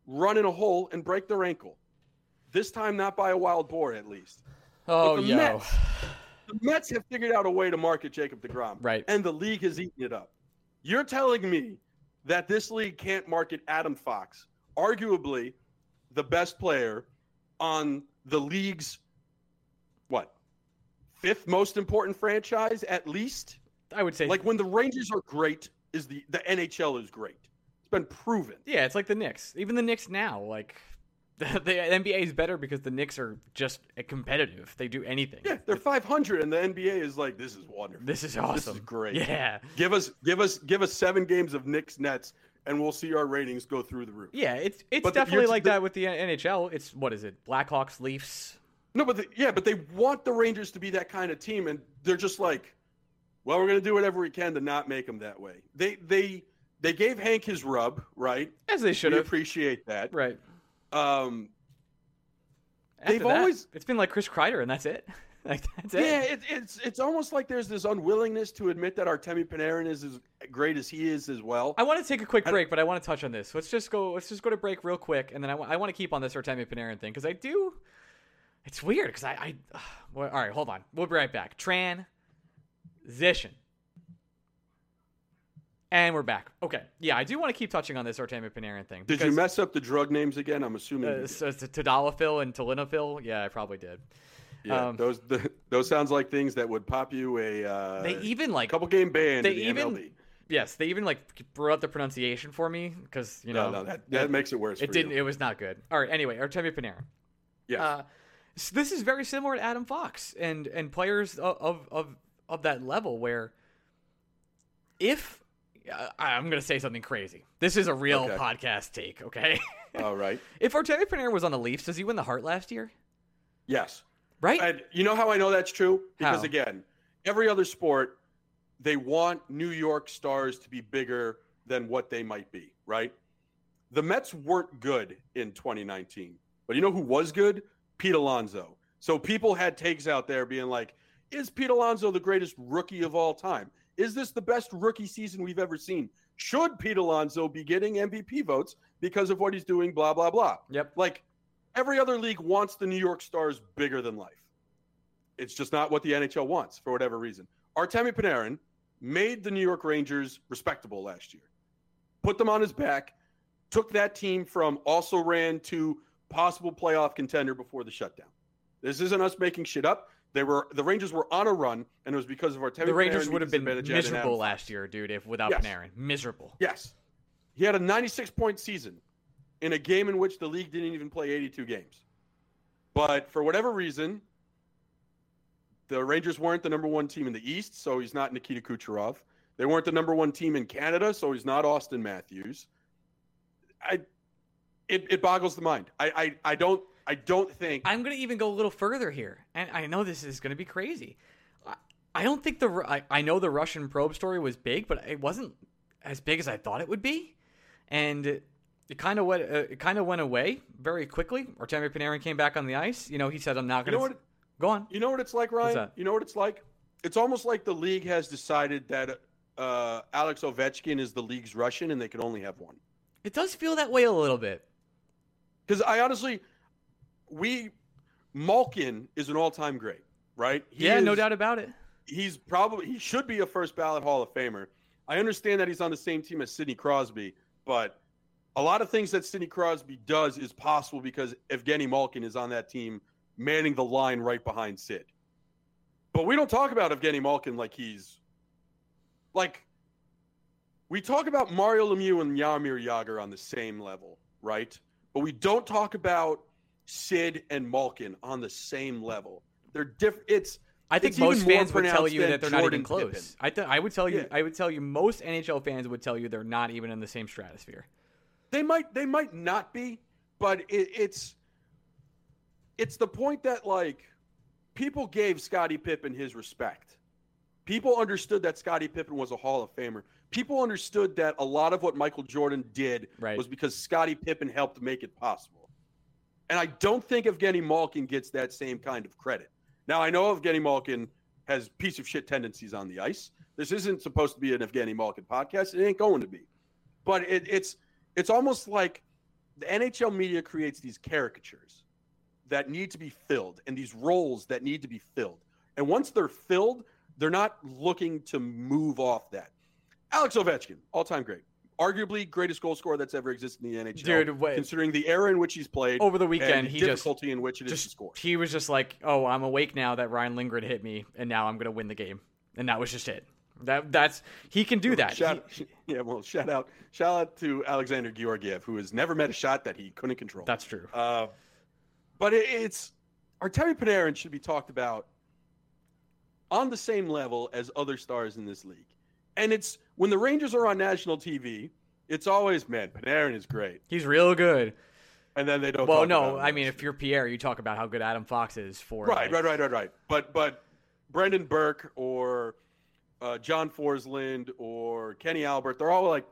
run in a hole and break their ankle. This time, not by a wild boar, at least.
Oh, yo.
Mets- The Mets have figured out a way to market Jacob deGrom,
Right.
And the league has eaten it up. You're telling me that this league can't market Adam Fox, arguably the best player on the league's what fifth most important franchise at least?
I would say
Like when the Rangers are great, is the the NHL is great. It's been proven.
Yeah, it's like the Knicks. Even the Knicks now, like (laughs) the, the NBA is better because the Knicks are just competitive. They do anything.
Yeah, they're 500, and the NBA is like, this is wonderful.
This is awesome.
This is great.
Yeah.
Give us, give us, give us seven games of Knicks Nets, and we'll see our ratings go through the roof.
Yeah, it's it's
But
definitely
you're-
like
the-
that with the NHL. It's what is it? Blackhawks, Leafs.
No, but the, yeah, but they want the Rangers to be that kind of team, and they're just like, well, we're going to do whatever we can to not make them that way. They they they gave Hank his rub, right?
As they should
we appreciate that.
Right.
Um,
After
They've
that,
always-
it's been like Chris Kreider and that's it. (laughs) like that's it.
yeah, it, it's it's almost like there's this unwillingness to admit that Artemi Panarin is as great as he is as well.
I want to take a quick break, but I want to touch on this. Let's just go. Let's just go to break real quick, and then I, want to keep on this Artemi Panarin thing because I do. It's weird because I. I (sighs) well, all right, hold on. We'll be right back. Transition. And we're back. Okay. Yeah, I do want to keep touching on this Artemi Panarin thing.
Did you mess up the drug names again? I'm assuming.
Uh, so it's Tadalafil and Talinafil. Yeah, I probably did.
Yeah,
Um,
those the, those sounds like things that would pop you a uh,
they even like
couple game ban.
they
the
even-
MLB.
yes, they even like brought up the pronunciation for me because you know
No, no, that, that makes it worse.
it didn't.
You.
It was not good. All right. Anyway, Artemi Panarin.
Yes.
Uh, so this is very similar to Adam Fox and and players of of of, of that level where if uh, I'm going to say something crazy. This is a real
Okay.
podcast take, okay? (laughs)
All right.
if Artemi Panarin was on the Leafs, does he win the Hart last year?
Yes.
Right?
And you know how I know that's true? Because
How?
again, every other sport, they want New York stars to be bigger than what they might be, right? The Mets weren't good in 2019, but you know who was good? Pete Alonso. So people had takes out there being like, is Pete Alonso the greatest rookie of all time? Is this the best rookie season we've ever seen? Should Pete Alonso be getting MVP votes because of what he's doing? Blah, blah, blah.
Yep.
Like every other league wants the New York Stars bigger than life. It's just not what the NHL wants for whatever reason. Artemi Panarin made the New York Rangers respectable last year. Put them on his back, took that team from also ran to possible playoff contender before the shutdown. This isn't us making shit up. They were the Rangers were on a run, and it was because of Artemi.
the Rangers
Panarin,
would have been miserable last year, dude, if without
Yes.
Panarin. Miserable.
Yes, he had a 96 point season in a game in which the league didn't even play 82 games. But for whatever reason, the Rangers weren't the number one team in the East, so he's not Nikita Kucherov. They weren't the number one team in Canada, so he's not Auston Matthews. I, it, it boggles the mind. I, I, I don't, I don't think.
I'm going to even go a little further here, and I know this is going to be crazy. I, I don't think the I, I know the Russian probe story was big, but it wasn't as big as I thought it would be, and it, it kind of went uh, it kind of went away very quickly. Artemi Panarin came back on the ice. You know, he said, "I'm not
You
going
know
to
what?
go on."
You know what it's like, Ryan? You know what it's like? It's almost like the league has decided that uh, Alex Ovechkin is the league's Russian, and they can only have one.
It does feel that way a little bit.
Because I honestly, we Malkin is an all-time great, right? He
yeah, no doubt about it.
He's probably he should be a first ballot Hall of Famer. I understand that he's on the same team as Sidney Crosby, but a lot of things that Sidney Crosby does is possible because Evgeny Malkin is on that team, manning the line right behind Sid. But we don't talk about Evgeny Malkin like he's like we talk about Mario Lemieux and Jaromir Jagr on the same level, right? But we don't talk about Sid and Malkin on the same level. They're different. It's
I think
It's
most fans would tell you that they're not even close.
Pippen.
I th- I would tell you
Yeah.
I would tell you most NHL fans would tell you they're not even in the same stratosphere.
They might they might not be, but it, it's it's the point that like people gave Scottie Pippen his respect. People understood that Scottie Pippen was a Hall of Famer. People understood that a lot of what Michael Jordan did
Right.
was because Scottie Pippen helped make it possible. And I don't think Evgeny Malkin gets that same kind of credit. Now I know Evgeny Malkin has piece of shit tendencies on the ice. This isn't supposed to be an Evgeny Malkin podcast. It ain't going to be. But it, it's it's almost like the NHL media creates these caricatures that need to be filled and these roles that need to be filled. And once they're filled, they're not looking to move off that. Alex Ovechkin, all-time great. Arguably greatest goal scorer that's ever existed in the NHL.
Dude, wait.
considering the era in which he's played
Over the weekend,
the
he just
difficulty in which it is to
just
score.
he was just like, "Oh, I'm awake now that Ryan Lindgren hit me, and now I'm gonna win the game." And that was just it. That that's he can do that.
Shout,
He- (laughs)
yeah, well, shout out, shout out to Alexander Georgiev, who has never met a shot that he couldn't control.
that's true.
Uh, but it, it's Artemi Panarin should be talked about on the same level as other stars in this league. And it's when the Rangers are on national TV, it's always man, Panarin is great,
He's real good.
and then they don't.
Well,
talk
no, I mean, if you're Pierre, you talk about how good Adam Fox is for
right,
like-
right, right, right, right. But but Brendan Burke or uh, John Forslund or Kenny Albert, they're all like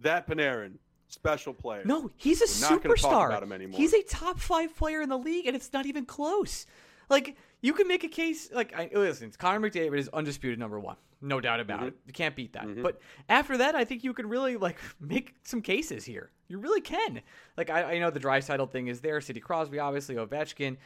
that Panarin, special player.
No, he's a
We're
superstar.
about him anymore.
He's a top five player in the league, and it's not even close. Like you can make a case. Like I, listen, Connor McDavid is undisputed number one, no doubt about
Mm-hmm.
it. You can't beat that. But after that, I think you could really like (laughs) make some cases here. You really can. Like I, I know the dry thing is there. Sidney Crosby, obviously Ovechkin.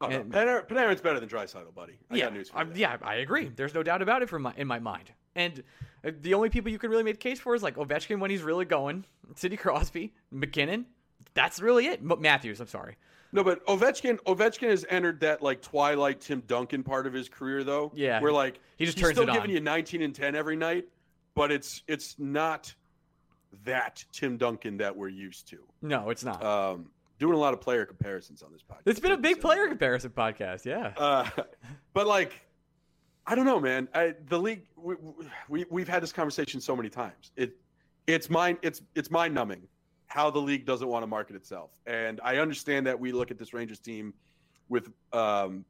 Oh, no,
and-
Panarin, Panarin's better than Draisaitl, buddy. I
yeah,
got news for
I'm- yeah, I agree. There's no doubt about it from my, in my mind. And uh, the only people you can really make a case for is like Ovechkin when he's really going, Sidney Crosby, MacKinnon. That's really it. M- Matthews, I'm sorry.
No, but Ovechkin Ovechkin has entered that like twilight Tim Duncan part of his career though.
Yeah.
Where like
He just
he's
turns
still giving
on.
you 19 and 10 every night, but it's it's not that Tim Duncan that we're used to.
No, it's not.
Um doing a lot of player comparisons on this podcast.
it's been a big player comparison podcast. Yeah.
Uh, but like, I don't know, man. I, the league, we, we we've had this conversation so many times. It it's mind it's it's mind numbing how the league doesn't want to market itself. And I understand that we look at this Rangers team with um,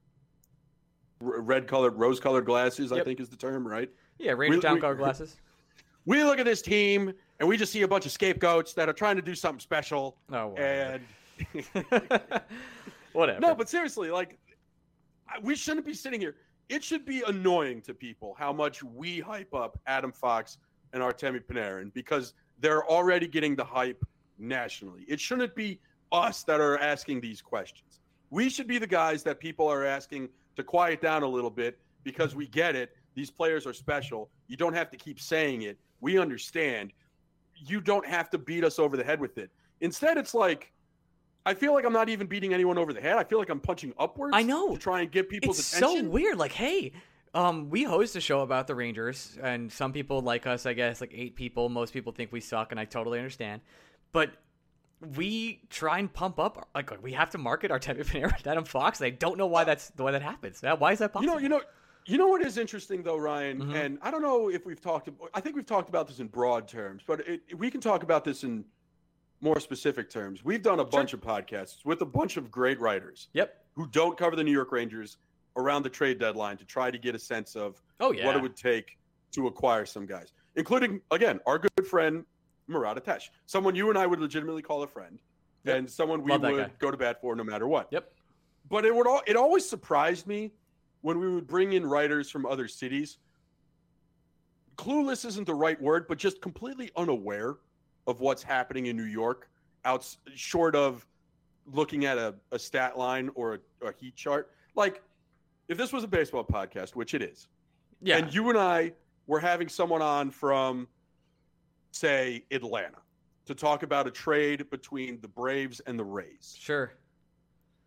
red colored, rose colored glasses. I think is the term, right?
Yeah. Ranger
we-
Town (laughs) glasses.
We look at this team and we just see a bunch of scapegoats that are trying to do something special.
Oh, whatever.
And (laughs)
whatever.
No, but seriously, like we shouldn't be sitting here. It should be annoying to people how much we hype up Adam Fox and Artemi Panarin because they're already getting the hype nationally. It shouldn't be us that are asking these questions. We should be the guys that people are asking to quiet down a little bit because we get it. These players are special. You don't have to keep saying it. We understand. You don't have to beat us over the head with it. Instead, it's like I feel like I'm not even beating anyone over the head. I feel like I'm punching upwards.
I know.
to try and get people's
it's
attention.
It's so weird. Like, hey, um, we host a show about the Rangers, and some people like us. I guess like eight people. Most people think we suck, and I totally understand. But we try and pump up. Like, we have to market our Panarin and Adam Fox. and I don't know why that's the way that happens. Why is that possible?
You know, you know, you know what is interesting though, Ryan,
Mhm.
and I don't know if we've talked. I think we've talked about this in broad terms, but it, we can talk about this in more specific terms. We've done a bunch of podcasts with a bunch of great writers
Yep.
who don't cover the New York Rangers around the trade deadline to try to get a sense of
Oh yeah.
what it would take to acquire some guys, including again our good friend Murat Ates, someone you and I would legitimately call a friend,
Yep.
and someone we would
guy.
go to bat for no matter what.
Yep.
But it would all it always surprised me when we would bring in writers from other cities. Clueless isn't the right word, but just completely unaware of what's happening in New York, out short of looking at a, a stat line or a, a heat chart. Like, if this was a baseball podcast, which it is,
Yeah.
and you and I were having someone on from, say, Atlanta to talk about a trade between the Braves and the Rays.
sure.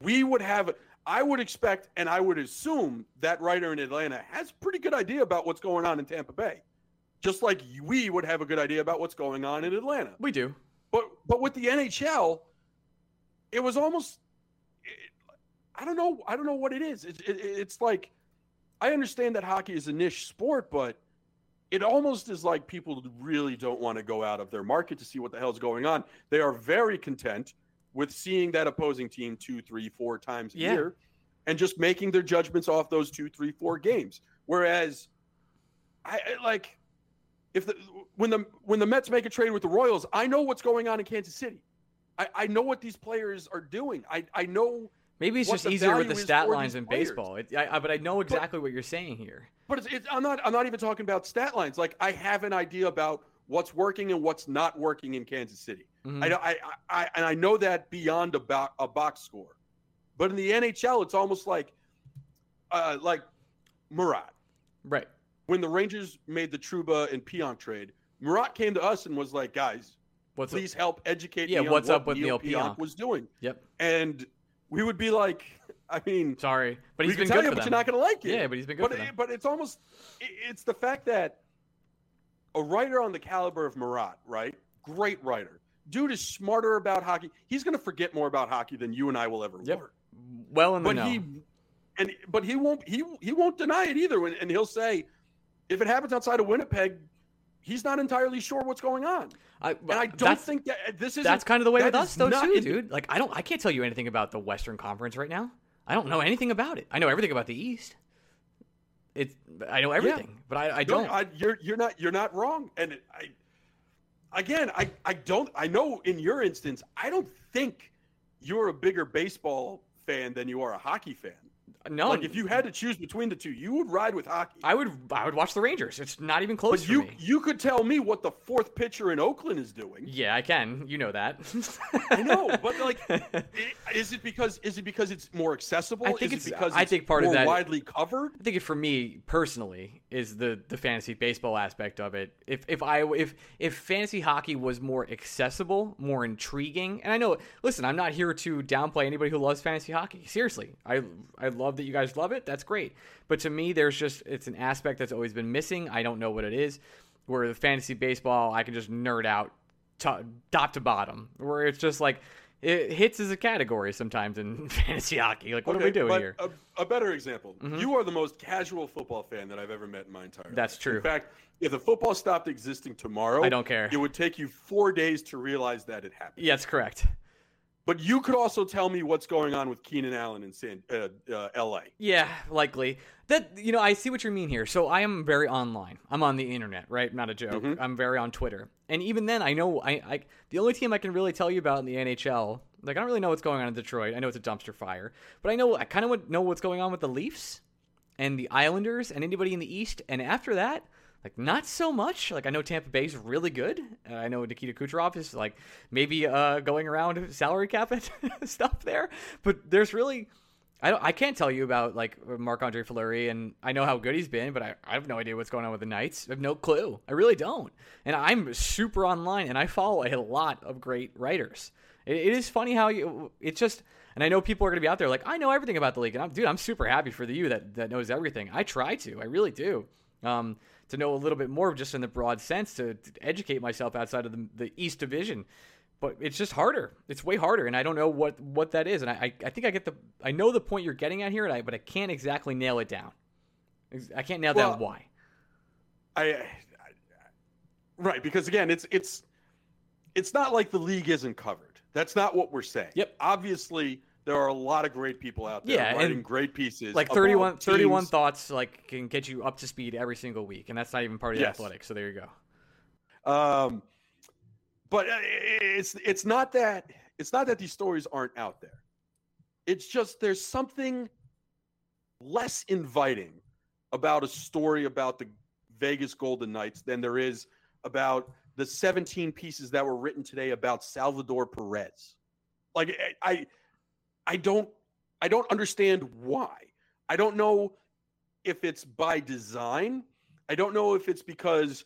We would have, I would expect, and I would assume that writer in Atlanta has a pretty good idea about what's going on in Tampa Bay, just like we would have a good idea about what's going on in Atlanta.
We do.
But but with the NHL, it was almost it, I don't know I don't know what it is. It, it, it's like I understand that hockey is a niche sport, but it almost is like people really don't want to go out of their market to see what the hell's going on. They are very content with seeing that opposing team two, three, four times a
Yeah.
year, and just making their judgments off those two, three, four games. Whereas, I, I like if the when the when the Mets make a trade with the Royals, I know what's going on in Kansas City. I, I know what these players are doing. I, I know,
Maybe it's just easier with the stat lines in
players.
baseball. It, I, I, but I know exactly what you're saying here.
But it's, it's, I'm not I'm not even talking about stat lines. Like I have an idea about what's working and what's not working in Kansas City.
Mhm.
I, know- I, I and I know that beyond a, bo- a box score. But in the NHL, it's almost like uh, like Murat.
Right.
When the Rangers made the Trouba and Pionk trade, Murat came to us and was like, "Guys,
What's
please help educate
Yeah,
me
what's
on what
up with
Neil
Neal Pionk?
was doing."
Yep.
And we would be like, I mean,
Sorry, but he's been good
you,
for
but
them.
you're not going to like it.
Yeah, but he's been good
but
for them.
it- but it's almost it's the fact that a writer on the caliber of Murat, right? Great writer. Dude is smarter about hockey. He's going to forget more about hockey than you and I will ever
Yep.
learn.
well in the
But
know.
he and but he won't he he won't deny it either and, and he'll say if it happens outside of Winnipeg, he's not entirely sure what's going on.
I,
And I don't think that this is
that's kind of the way with us though too, dude. Like I don't, I can't tell you anything about the Western Conference right now. I don't know anything about it. I know everything about the East. It's I know everything, but I, I don't.
I, you're you're not you're not wrong. And it- I again, I I don't I know in your instance, I don't think you're a bigger baseball fan than you are a hockey fan.
No,
Like if you had to choose between the two, you would ride with hockey.
I would, I would watch the Rangers. It's not even close
but you
me.
you could tell me what the fourth pitcher in Oakland is doing.
Yeah, I can. You know that.
I know, but (laughs) like, is it because is it because it's more accessible?
I think
is
it's-
it because
I
it's
think part of
more
that-
widely covered.
I think it, for me personally, is the the fantasy baseball aspect of it. If if I if if fantasy hockey was more accessible, more intriguing, and I know, listen, I'm not here to downplay anybody who loves fantasy hockey. Seriously, I I love that you guys love it. That's great. But to me, there's just it's an aspect that's always been missing. I don't know what it is. Where the fantasy baseball, I can just nerd out top, top to bottom. Where it's just like it hits as a category sometimes in (laughs) fantasy hockey. Like, what
Okay,
are we doing here?
A, a better example.
Mhm.
You are the most casual football fan that I've ever met in my entire life.
That's true.
In fact, if the football stopped existing tomorrow,
I don't care.
It would take you four days to realize that it happened.
Yeah, that's correct.
But you could also tell me what's going on with Keenan Allen in San, uh, uh, L.A.
Yeah, likely. That you know, I see what you mean here. So I am very online. I'm on the internet, right? Not a joke.
Mhm.
I'm very on Twitter. And even then, I know I, I the only team I can really tell you about in the NHL, like I don't really know what's going on in Detroit. I know it's a dumpster fire, but I know I kind of know what's going on with the Leafs and the Islanders and anybody in the East. And after that, like not so much. Like I know Tampa Bay's really good. Uh, I know Nikita Kucherov is like maybe uh, going around salary cap and (laughs) stuff there, but there's really. I don't. I can't tell you about like Marc Andre Fleury, and I know how good he's been, but I, I have no idea what's going on with the Knights. I have no clue. I really don't. And I'm super online, and I follow a lot of great writers. It, it is funny how you. It's just, and I know people are going to be out there like I know everything about the league, and I'm dude. I'm super happy for the you that that knows everything. I try to. I really do. Um, to know a little bit more, just in the broad sense, to, to educate myself outside of the, the East Division but it's just harder. It's way harder, and I don't know what what that is. And I, I, think I get the I know the point you're getting at here, and I, but I can't exactly nail it down. I can't nail
Well,
down why.
I, I, right because again, it's it's it's not like the league isn't covered. That's not what we're saying.
Yep.
Obviously, there are a lot of great people out there
Yeah,
writing great pieces.
Like
about
31, 31 thoughts like can get you up to speed every single week, and that's not even part of the
Yes.
athletic. So there you go.
Um, but uh, it's it's not that it's not that these stories aren't out there. It's just there's something less inviting about a story about the Vegas Golden Knights than there is about the 17 pieces that were written today about Salvador Perez. Like I I, I don't I don't understand why. I don't know if it's by design. I don't know if it's because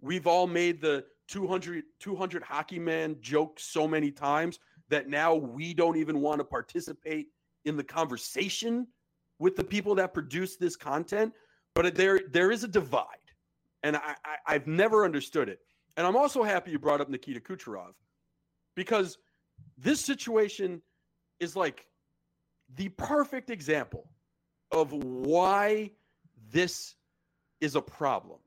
we've all made the 200 200 hockey man joke so many times that now we don't even want to participate in the conversation with the people that produce this content but there there is a divide and I, I i've never understood it and i'm also happy you brought up nikita kucherov because this situation is like the perfect example of why this is a problem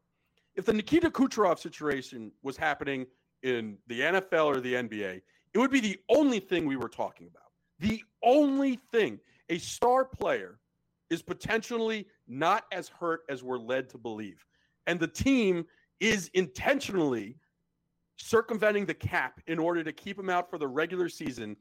if the Nikita Kucherov situation was happening in the NFL or the NBA, it would be the only thing we were talking about. The only thing a star player is potentially not as hurt as we're led to believe. And the team is intentionally circumventing the cap in order to keep him out for the regular season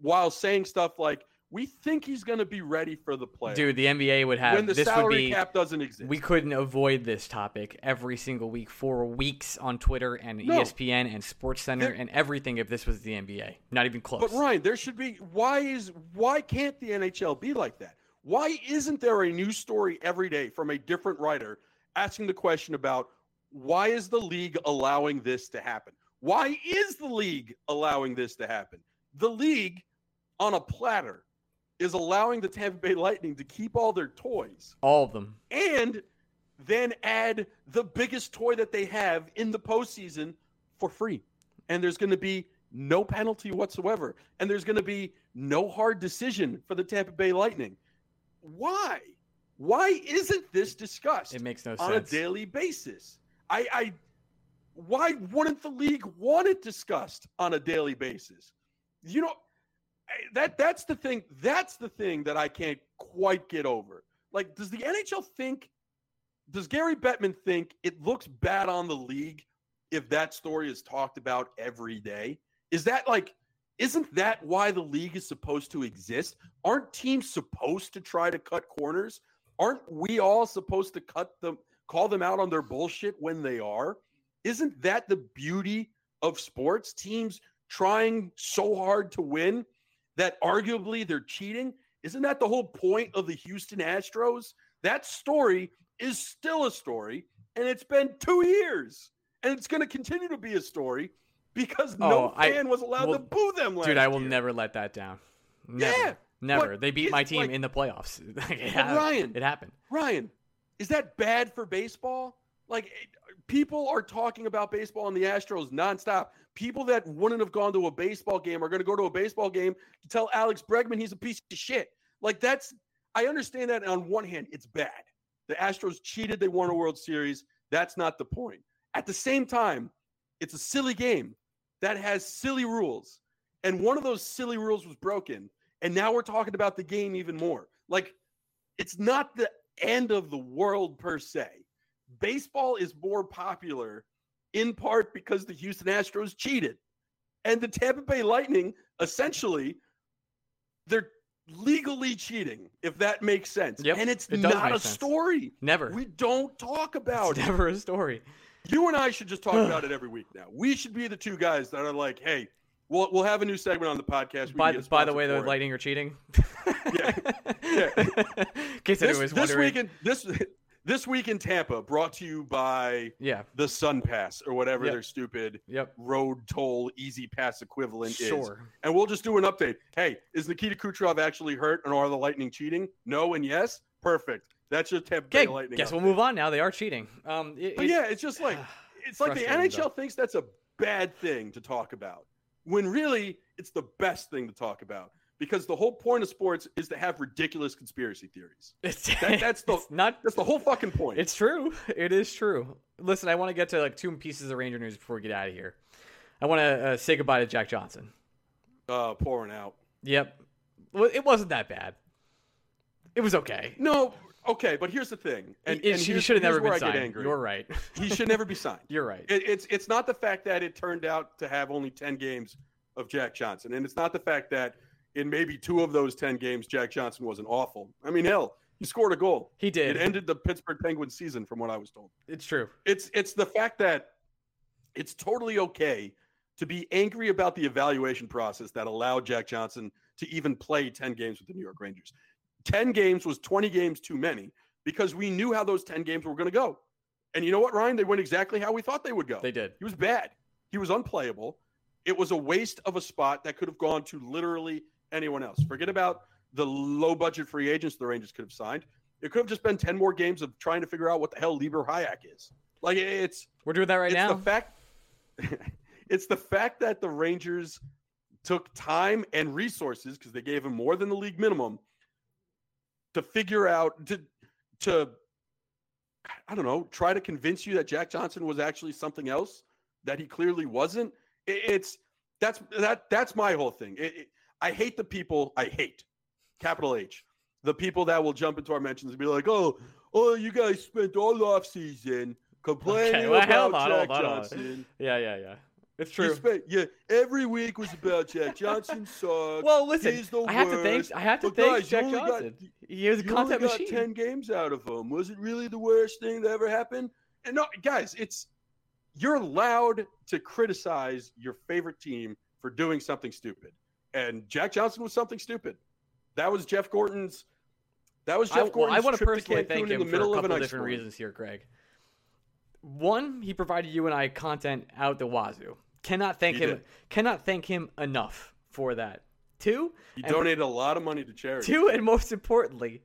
while saying stuff like, we think he's going to be ready for the play.
Dude, the NBA would have
when the
this would
salary
be
cap doesn't exist.
we couldn't avoid this topic every single week for weeks on Twitter and
No.
ESPN and Sports Center
There-
and everything if this was the NBA. Not even close.
But Ryan, there should be why is why can't the NHL be like that? Why isn't there a new story every day from a different writer asking the question about why is the league allowing this to happen? Why is the league allowing this to happen? The league on a platter is allowing the Tampa Bay Lightning to keep all their toys
All of them.
and then add the biggest toy that they have in the postseason for free. And there's going to be no penalty whatsoever. And there's going to be no hard decision for the Tampa Bay Lightning. Why? Why isn't this discussed
It makes no sense on
a daily basis? I, I why wouldn't the league want it discussed on a daily basis? You know, that that's the thing. That's the thing that I can't quite get over. Like, does the NHL think? Does Gary Bettman think it looks bad on the league if that story is talked about every day? Is that like? Isn't that why the league is supposed to exist? Aren't teams supposed to try to cut corners? Aren't we all supposed to cut them, call them out on their bullshit when they are? Isn't that the beauty of sports? Teams trying so hard to win that arguably they're cheating. Isn't that the whole point of the Houston Astros? That story is still a story, and it's been two years, and it's going to continue to be a story because no
Oh, I-
fan was allowed
well,
to boo them last
Dude, I will
year.
never let that down. Never.
Yeah,
Never.
but
They beat my team
like-
in the playoffs. (laughs) Like, it, happened.
Ryan-
it happened.
Ryan, is that bad for baseball? Like, people are talking about baseball and the Astros nonstop. People that wouldn't have gone to a baseball game are going to go to a baseball game to tell Alex Bregman he's a piece of shit. Like, that's, I understand that. On one hand, it's bad. The Astros cheated, they won a World Series. That's not the point. At the same time, it's a silly game that has silly rules. And one of those silly rules was broken. And now we're talking about the game even more. Like, it's not the end of the world per se. Baseball is more popular in part because the Houston Astros cheated. And the Tampa Bay Lightning, essentially, they're legally cheating, if that makes sense.
Yep,
and it's
it
not a
sense.
story.
Never.
We don't talk about
it's
it.
never a story.
You and I should just talk (sighs) about it every week now. We should be the two guys that are like, hey, we'll, we'll have a new segment on the podcast.
By, by the way, the. Lightning are cheating.
Yeah. (laughs) Yeah.
In case
this, this
wondering.
week in this this week in Tampa, brought to you by
yeah.
the Sun Pass or whatever
Yep.
their stupid
Yep.
road toll easy pass equivalent is.
Sure.
And we'll just do an update. Hey, is Nikita Kucherov actually hurt and are the Lightning cheating? No and yes. Perfect. That's your Tampa Bay
Okay.
Lightning.
Guess we'll move on now. They are cheating. Um. It,
But
it-
yeah, it's just like (sighs) it's like the NHL
though.
thinks that's a bad thing to talk about when really it's the best thing to talk about because the whole point of sports is to have ridiculous conspiracy theories. (laughs)
It's,
That- that's the-
not
That's the whole fucking point.
It's true. (laughs) It is true. Listen, I want to get to like two pieces of Ranger news before we get out of here. I want to uh, say goodbye to Jack Johnson.
uh, pouring out.
Yep. Well, it wasn't that bad. It was okay.
No, okay, but here's the thing, and,
It-
and
he should have never been signed.
angry.
You're right. (laughs)
he should never be signed.
You're right.
It, it's it's not the fact that it turned out to have only ten games of Jack Johnson, and it's not the fact that in maybe two of those ten games Jack Johnson wasn't awful. I mean, hell, he scored a goal.
he did.
It ended the Pittsburgh Penguins season, from what I was told.
it's true.
It's it's the fact that it's totally okay to be angry about the evaluation process that allowed Jack Johnson to even play 10 games with the New York Rangers. 10 games was 20 games too many because we knew how those 10 games were going to go. And you know what, Ryan? They went exactly how we thought they would go.
They did.
He was bad. He was unplayable. It was a waste of a spot that could have gone to literally anyone else. Forget about the low budget free agents the Rangers could have signed. It could have just been 10 more games of trying to figure out what the hell Libor Hajek is. Like it's
We're doing that right
it's
now.
the fact (laughs) it's the fact that the Rangers took time and resources because they gave him more than the league minimum to figure out to to I don't know, try to convince you that Jack Johnson was actually something else that he clearly wasn't. It- it's that's that that's my whole thing. It- it- I hate the people I hate, capital H, the people that will jump into our mentions and be like, "Oh, oh, you guys spent all off season complaining
Okay, well,
about
on,
Jack
on.
Johnson."
yeah, yeah, yeah. It's true.
spent, yeah, every week was about Jack Johnson (laughs) sucks.
Well, listen,
He's the
I have to thank
worst.
I have to
But
thank
guys,
Jack
only got-
Johnson. he was a
you only
content
got
machine.
10 games out of him. Was it really the worst thing that ever happened? And no, guys, it's you're allowed to criticize your favorite team for doing something stupid. And Jack Johnson was something stupid. That was Jeff Gorton's that was
I,
Jeff
well,
Gorton's
I want to personally thank him for a couple of different reasons here, Greg. One, he provided you and I content out the wazoo. Cannot thank
He
him.
did.
Cannot thank him enough for that. Two,
He donated a lot of money to charity.
Two, and most importantly,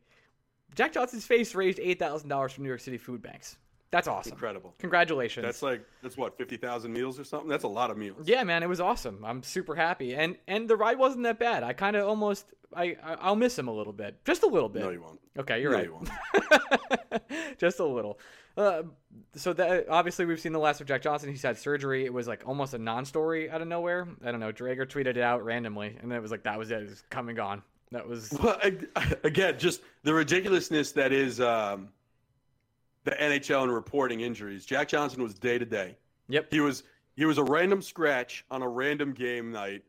Jack Johnson's face raised eight thousand dollars from New York City food banks. That's awesome.
Incredible.
Congratulations.
That's like that's what, 50,000 meals or something? That's a lot of meals.
yeah, man, it was awesome. I'm super happy, and and the ride wasn't that bad. I kind of almost I I'll miss him a little bit, just a little bit.
No, you won't.
Okay, you're
No,
right.
you won't. (laughs)
just a little. Uh, so that obviously we've seen the last of Jack Johnson. He's had surgery. It was like almost a non-story out of nowhere. I don't know. Dreger tweeted it out randomly, and then it was like that was it. It was come and gone. That was
Well, (laughs) again, just the ridiculousness that is um, the NHL and reporting injuries. Jack Johnson was day to day.
yep.
He was he was a random scratch on a random game night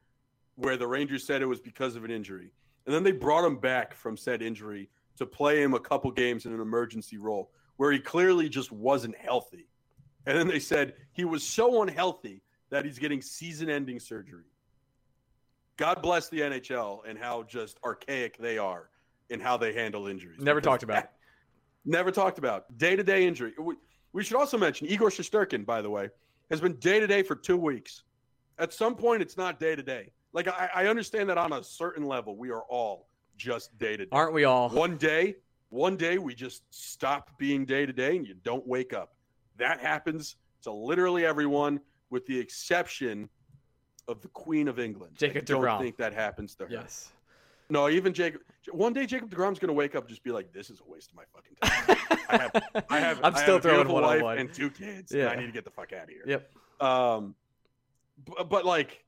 where the Rangers said it was because of an injury, and then they brought him back from said injury to play him a couple games in an emergency role where he clearly just wasn't healthy, and then they said he was so unhealthy that he's getting season-ending surgery. God bless the NHL and how just archaic they are in how they handle injuries.
Never
Because
talked about it.
Never talked about day to day injury. We, we should also mention Igor Shesterkin, by the way, has been day to day for two weeks. At some point, it's not day to day. Like I, I understand that on a certain level, we are all just day to day.
Aren't we all?
One day, one day we just stop being day to day and you don't wake up. That happens to literally everyone, with the exception of the Queen of England.
Jacob
I don't
deGrom.
think that happens to her.
Yes.
No, even Jacob. One day, Jacob deGrom's going to wake up and just be like, "This is a waste of my fucking time. I have, I have, (laughs)
I'm
I
still
have
throwing one on
wife
one.
and two kids.
Yeah.
and I need to get the fuck out of here."
Yep.
Um, but, but like,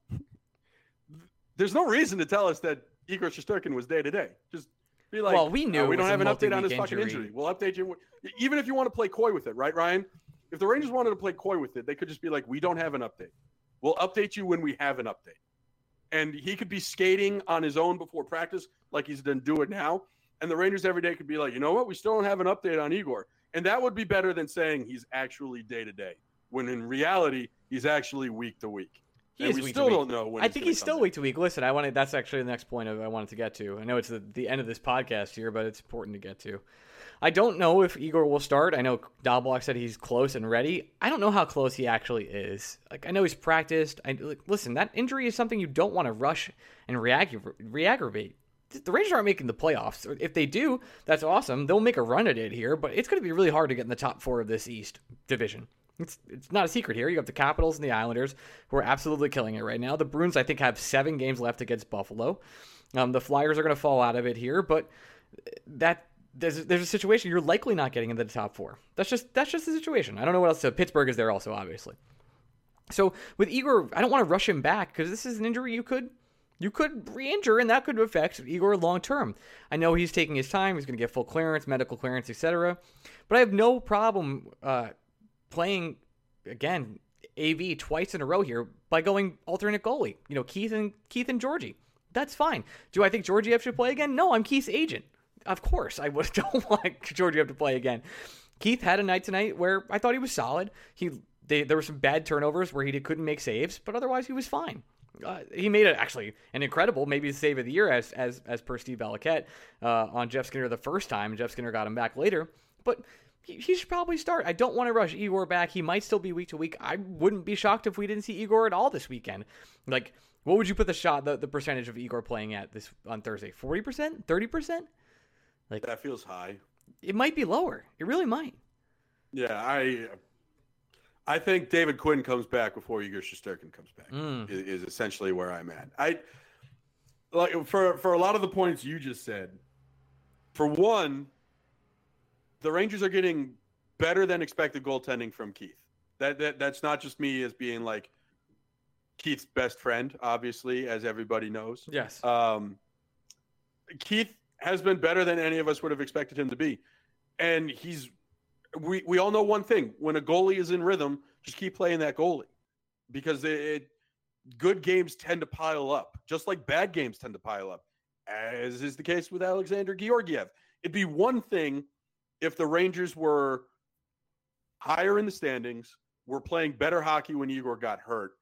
there's no reason to tell us that Igor Shesterkin was day to day. Just be like,
Well, we knew
"Oh, we don't have an update on his fucking
injury."
injury. We'll update you, even if you want to play coy with it, right, Ryan? If the Rangers wanted to play coy with it, they could just be like, "We don't have an update. We'll update you when we have an update." And he could be skating on his own before practice, like he's done do it now. And the Rangers every day could be like, you know what? We still don't have an update on Igor. And that would be better than saying he's actually day to day, when in reality, he's actually week to week.
He
and
is
we still don't know when
I think he's still week to week. Listen, I wanted that's actually the next point I wanted to get to. I know it's the, the end of this podcast here, but it's important to get to. I don't know if Igor will start. I know Dahlblock said he's close and ready. I don't know how close he actually is. Like I know he's practiced. I like, listen. That injury is something you don't want to rush and reaggra- re-aggravate. The Rangers aren't making the playoffs. If they do, that's awesome. They'll make a run at it here, but it's going to be really hard to get in the top four of this East division. It's it's not a secret here. You have the Capitals and the Islanders who are absolutely killing it right now. The Bruins, I think, have seven games left against Buffalo. Um, the Flyers are going to fall out of it here, but that there's there's a situation you're likely not getting into the top four. That's just that's just the situation. I don't know what else. To, Pittsburgh is there also, obviously. So with Igor, I don't want to rush him back because this is an injury you could you could re-injure and that could affect Igor long term. I know he's taking his time. He's going to get full clearance, medical clearance, etc. But I have no problem uh, playing again AV twice in a row here by going alternate goalie. You know, Keith and Keith and Georgie. That's fine. Do I think Georgiev should play again? No, I'm Keith's agent. Of course, I would (laughs) don't want Georgiev to play again. Keith had a night tonight where I thought he was solid. He they, there were some bad turnovers where he couldn't make saves, but otherwise he was fine. Uh, he made it actually an incredible, maybe the save of the year as as as per Steve Valiquette uh, on Jeff Skinner the first time. Jeff Skinner got him back later, but he, he should probably start. I don't want to rush Igor back. He might still be week to week. I wouldn't be shocked if we didn't see Igor at all this weekend. Like, what would you put the shot the, the percentage of Igor playing at this on Thursday? Forty percent, thirty percent?
That feels high.
It might be lower. It really might.
Yeah, I I think David Quinn comes back before Igor Shesterkin comes back.
Mm.
Is, is essentially where I'm at. I like for for a lot of the points you just said. For one, the Rangers are getting better than expected goaltending from Keith. That that that's not just me as being like Keith's best friend, obviously, as everybody knows.
Yes.
Um, Keith has been better than any of us would have expected him to be, and he's. We we all know one thing: when a goalie is in rhythm, just keep playing that goalie, because it, it good games tend to pile up, just like bad games tend to pile up, as is the case with Alexander Georgiev. It'd be one thing if the Rangers were higher in the standings, were playing better hockey when Igor got hurt,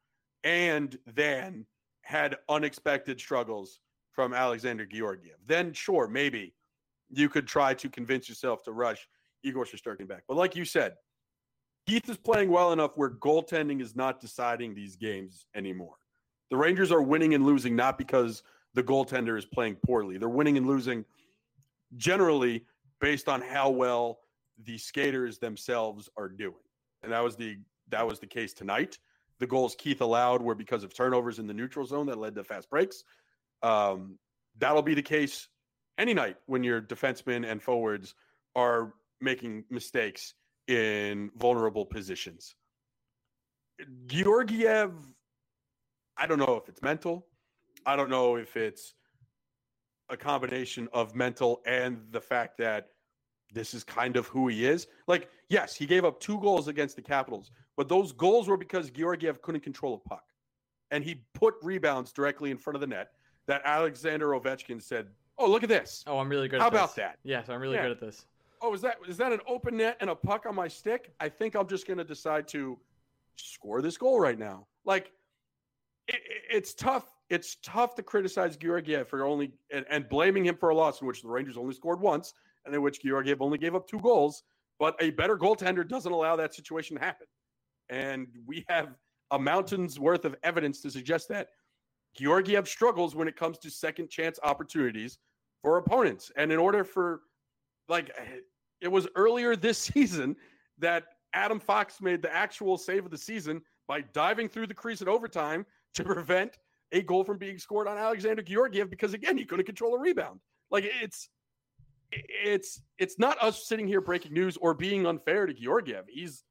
and then had unexpected struggles from Alexander Georgiev. Then, sure, maybe you could try to convince yourself to rush Igor Shesterkin back. But like you said, Keith is playing well enough where goaltending is not deciding these games anymore. The Rangers are winning and losing not because the goaltender is playing poorly. They're winning and losing generally based on how well the skaters themselves are doing. And that was the that was the case tonight. The goals Keith allowed were because of turnovers in the neutral zone that led to fast breaks. Um, that'll be the case any night when your defensemen and forwards are making mistakes in vulnerable positions. Georgiev, I don't know if it's mental. I don't know if it's a combination of mental and the fact that this is kind of who he is. Like, yes, he gave up two goals against the Capitals, but those goals were because Georgiev couldn't control a puck. And he put rebounds directly in front of the net that Alexander Ovechkin said, Oh, look at this.
Oh, I'm really good
How
at this.
about that?
Yes, I'm really
Yeah.
good at this.
Oh, is that is that an open net and a puck on my stick? I think I'm just going to decide to score this goal right now. Like, it, it- it's tough. It's tough to criticize Georgiev for only and, and blaming him for a loss in which the Rangers only scored once and in which Georgiev only gave up two goals. But a better goaltender doesn't allow that situation to happen. And we have a mountain's worth of evidence to suggest that Georgiev struggles when it comes to second chance opportunities for opponents. And in order for, like, it was earlier this (laughs) season that Adam Fox made the actual save of the season by diving through the crease in overtime to prevent a goal from being scored on Alexander Georgiev because again he couldn't control a rebound. Like it's it's it's not us sitting here breaking news or being unfair to Georgiev. He's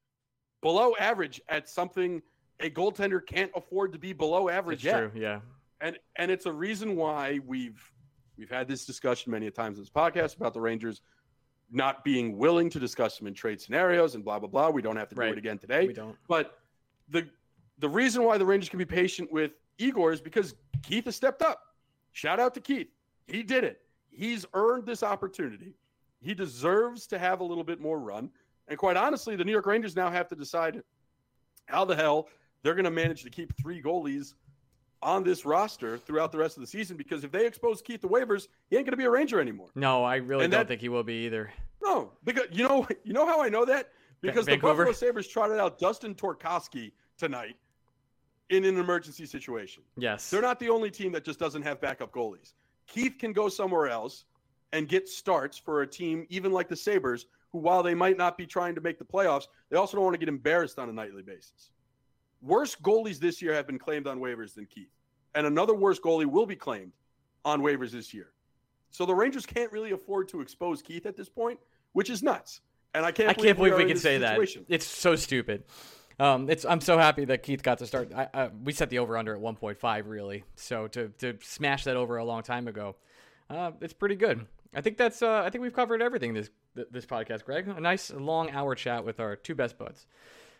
below average at something a goaltender can't afford to be below average
It's
yet.
true. Yeah.
And and it's a reason why we've we've had this discussion many times in this podcast about the Rangers not being willing to discuss them in trade scenarios and blah blah blah. We don't have to do
Right.
it again today.
We don't.
But the the reason why the Rangers can be patient with Igor is because Keith has stepped up. Shout out to Keith. He did it. He's earned this opportunity. He deserves to have a little bit more run. And quite honestly, the New York Rangers now have to decide how the hell they're going to manage to keep three goalies on this roster throughout the rest of the season because if they expose Keith to waivers, he ain't going to be a Ranger anymore.
No, I really
And
don't
that-
think he will be either.
No, because you know you know how I know that because the
Vancouver?
Buffalo Sabres trotted out Dustin Tokarski tonight in an emergency situation.
Yes.
They're not the only team that just doesn't have backup goalies. Keith can go somewhere else and get starts for a team even like the Sabres, who while they might not be trying to make the playoffs, they also don't want to get embarrassed on a nightly basis. Worse goalies this year have been claimed on waivers than Keith, and another worse goalie will be claimed on waivers this year. So the Rangers can't really afford to expose Keith at this point, which is nuts. And I can't.
I can't believe
are
we can say
situation.
that. It's so stupid. Um, it's I'm so happy that Keith got to start. I, I, we set the over under at 1.5 really. So to to smash that over a long time ago, uh, it's pretty good. I think that's uh, I think we've covered everything this this podcast, Greg. A nice long hour chat with our two best buds.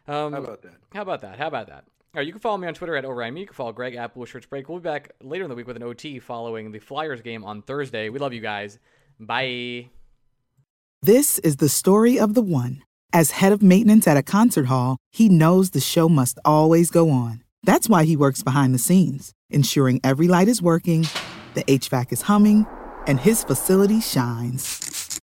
Um,
How about that?
How about that? How about that? All right, you can follow me on Twitter at OverIME. You can follow Greg at Blue Shirts Break. We'll be back later in the week with an OT following the Flyers game on Thursday. We love you guys. Bye.
This is the story of the one. As head of maintenance at a concert hall, he knows the show must always go on. That's why he works behind the scenes, ensuring every light is working, the HVAC is humming, and his facility shines.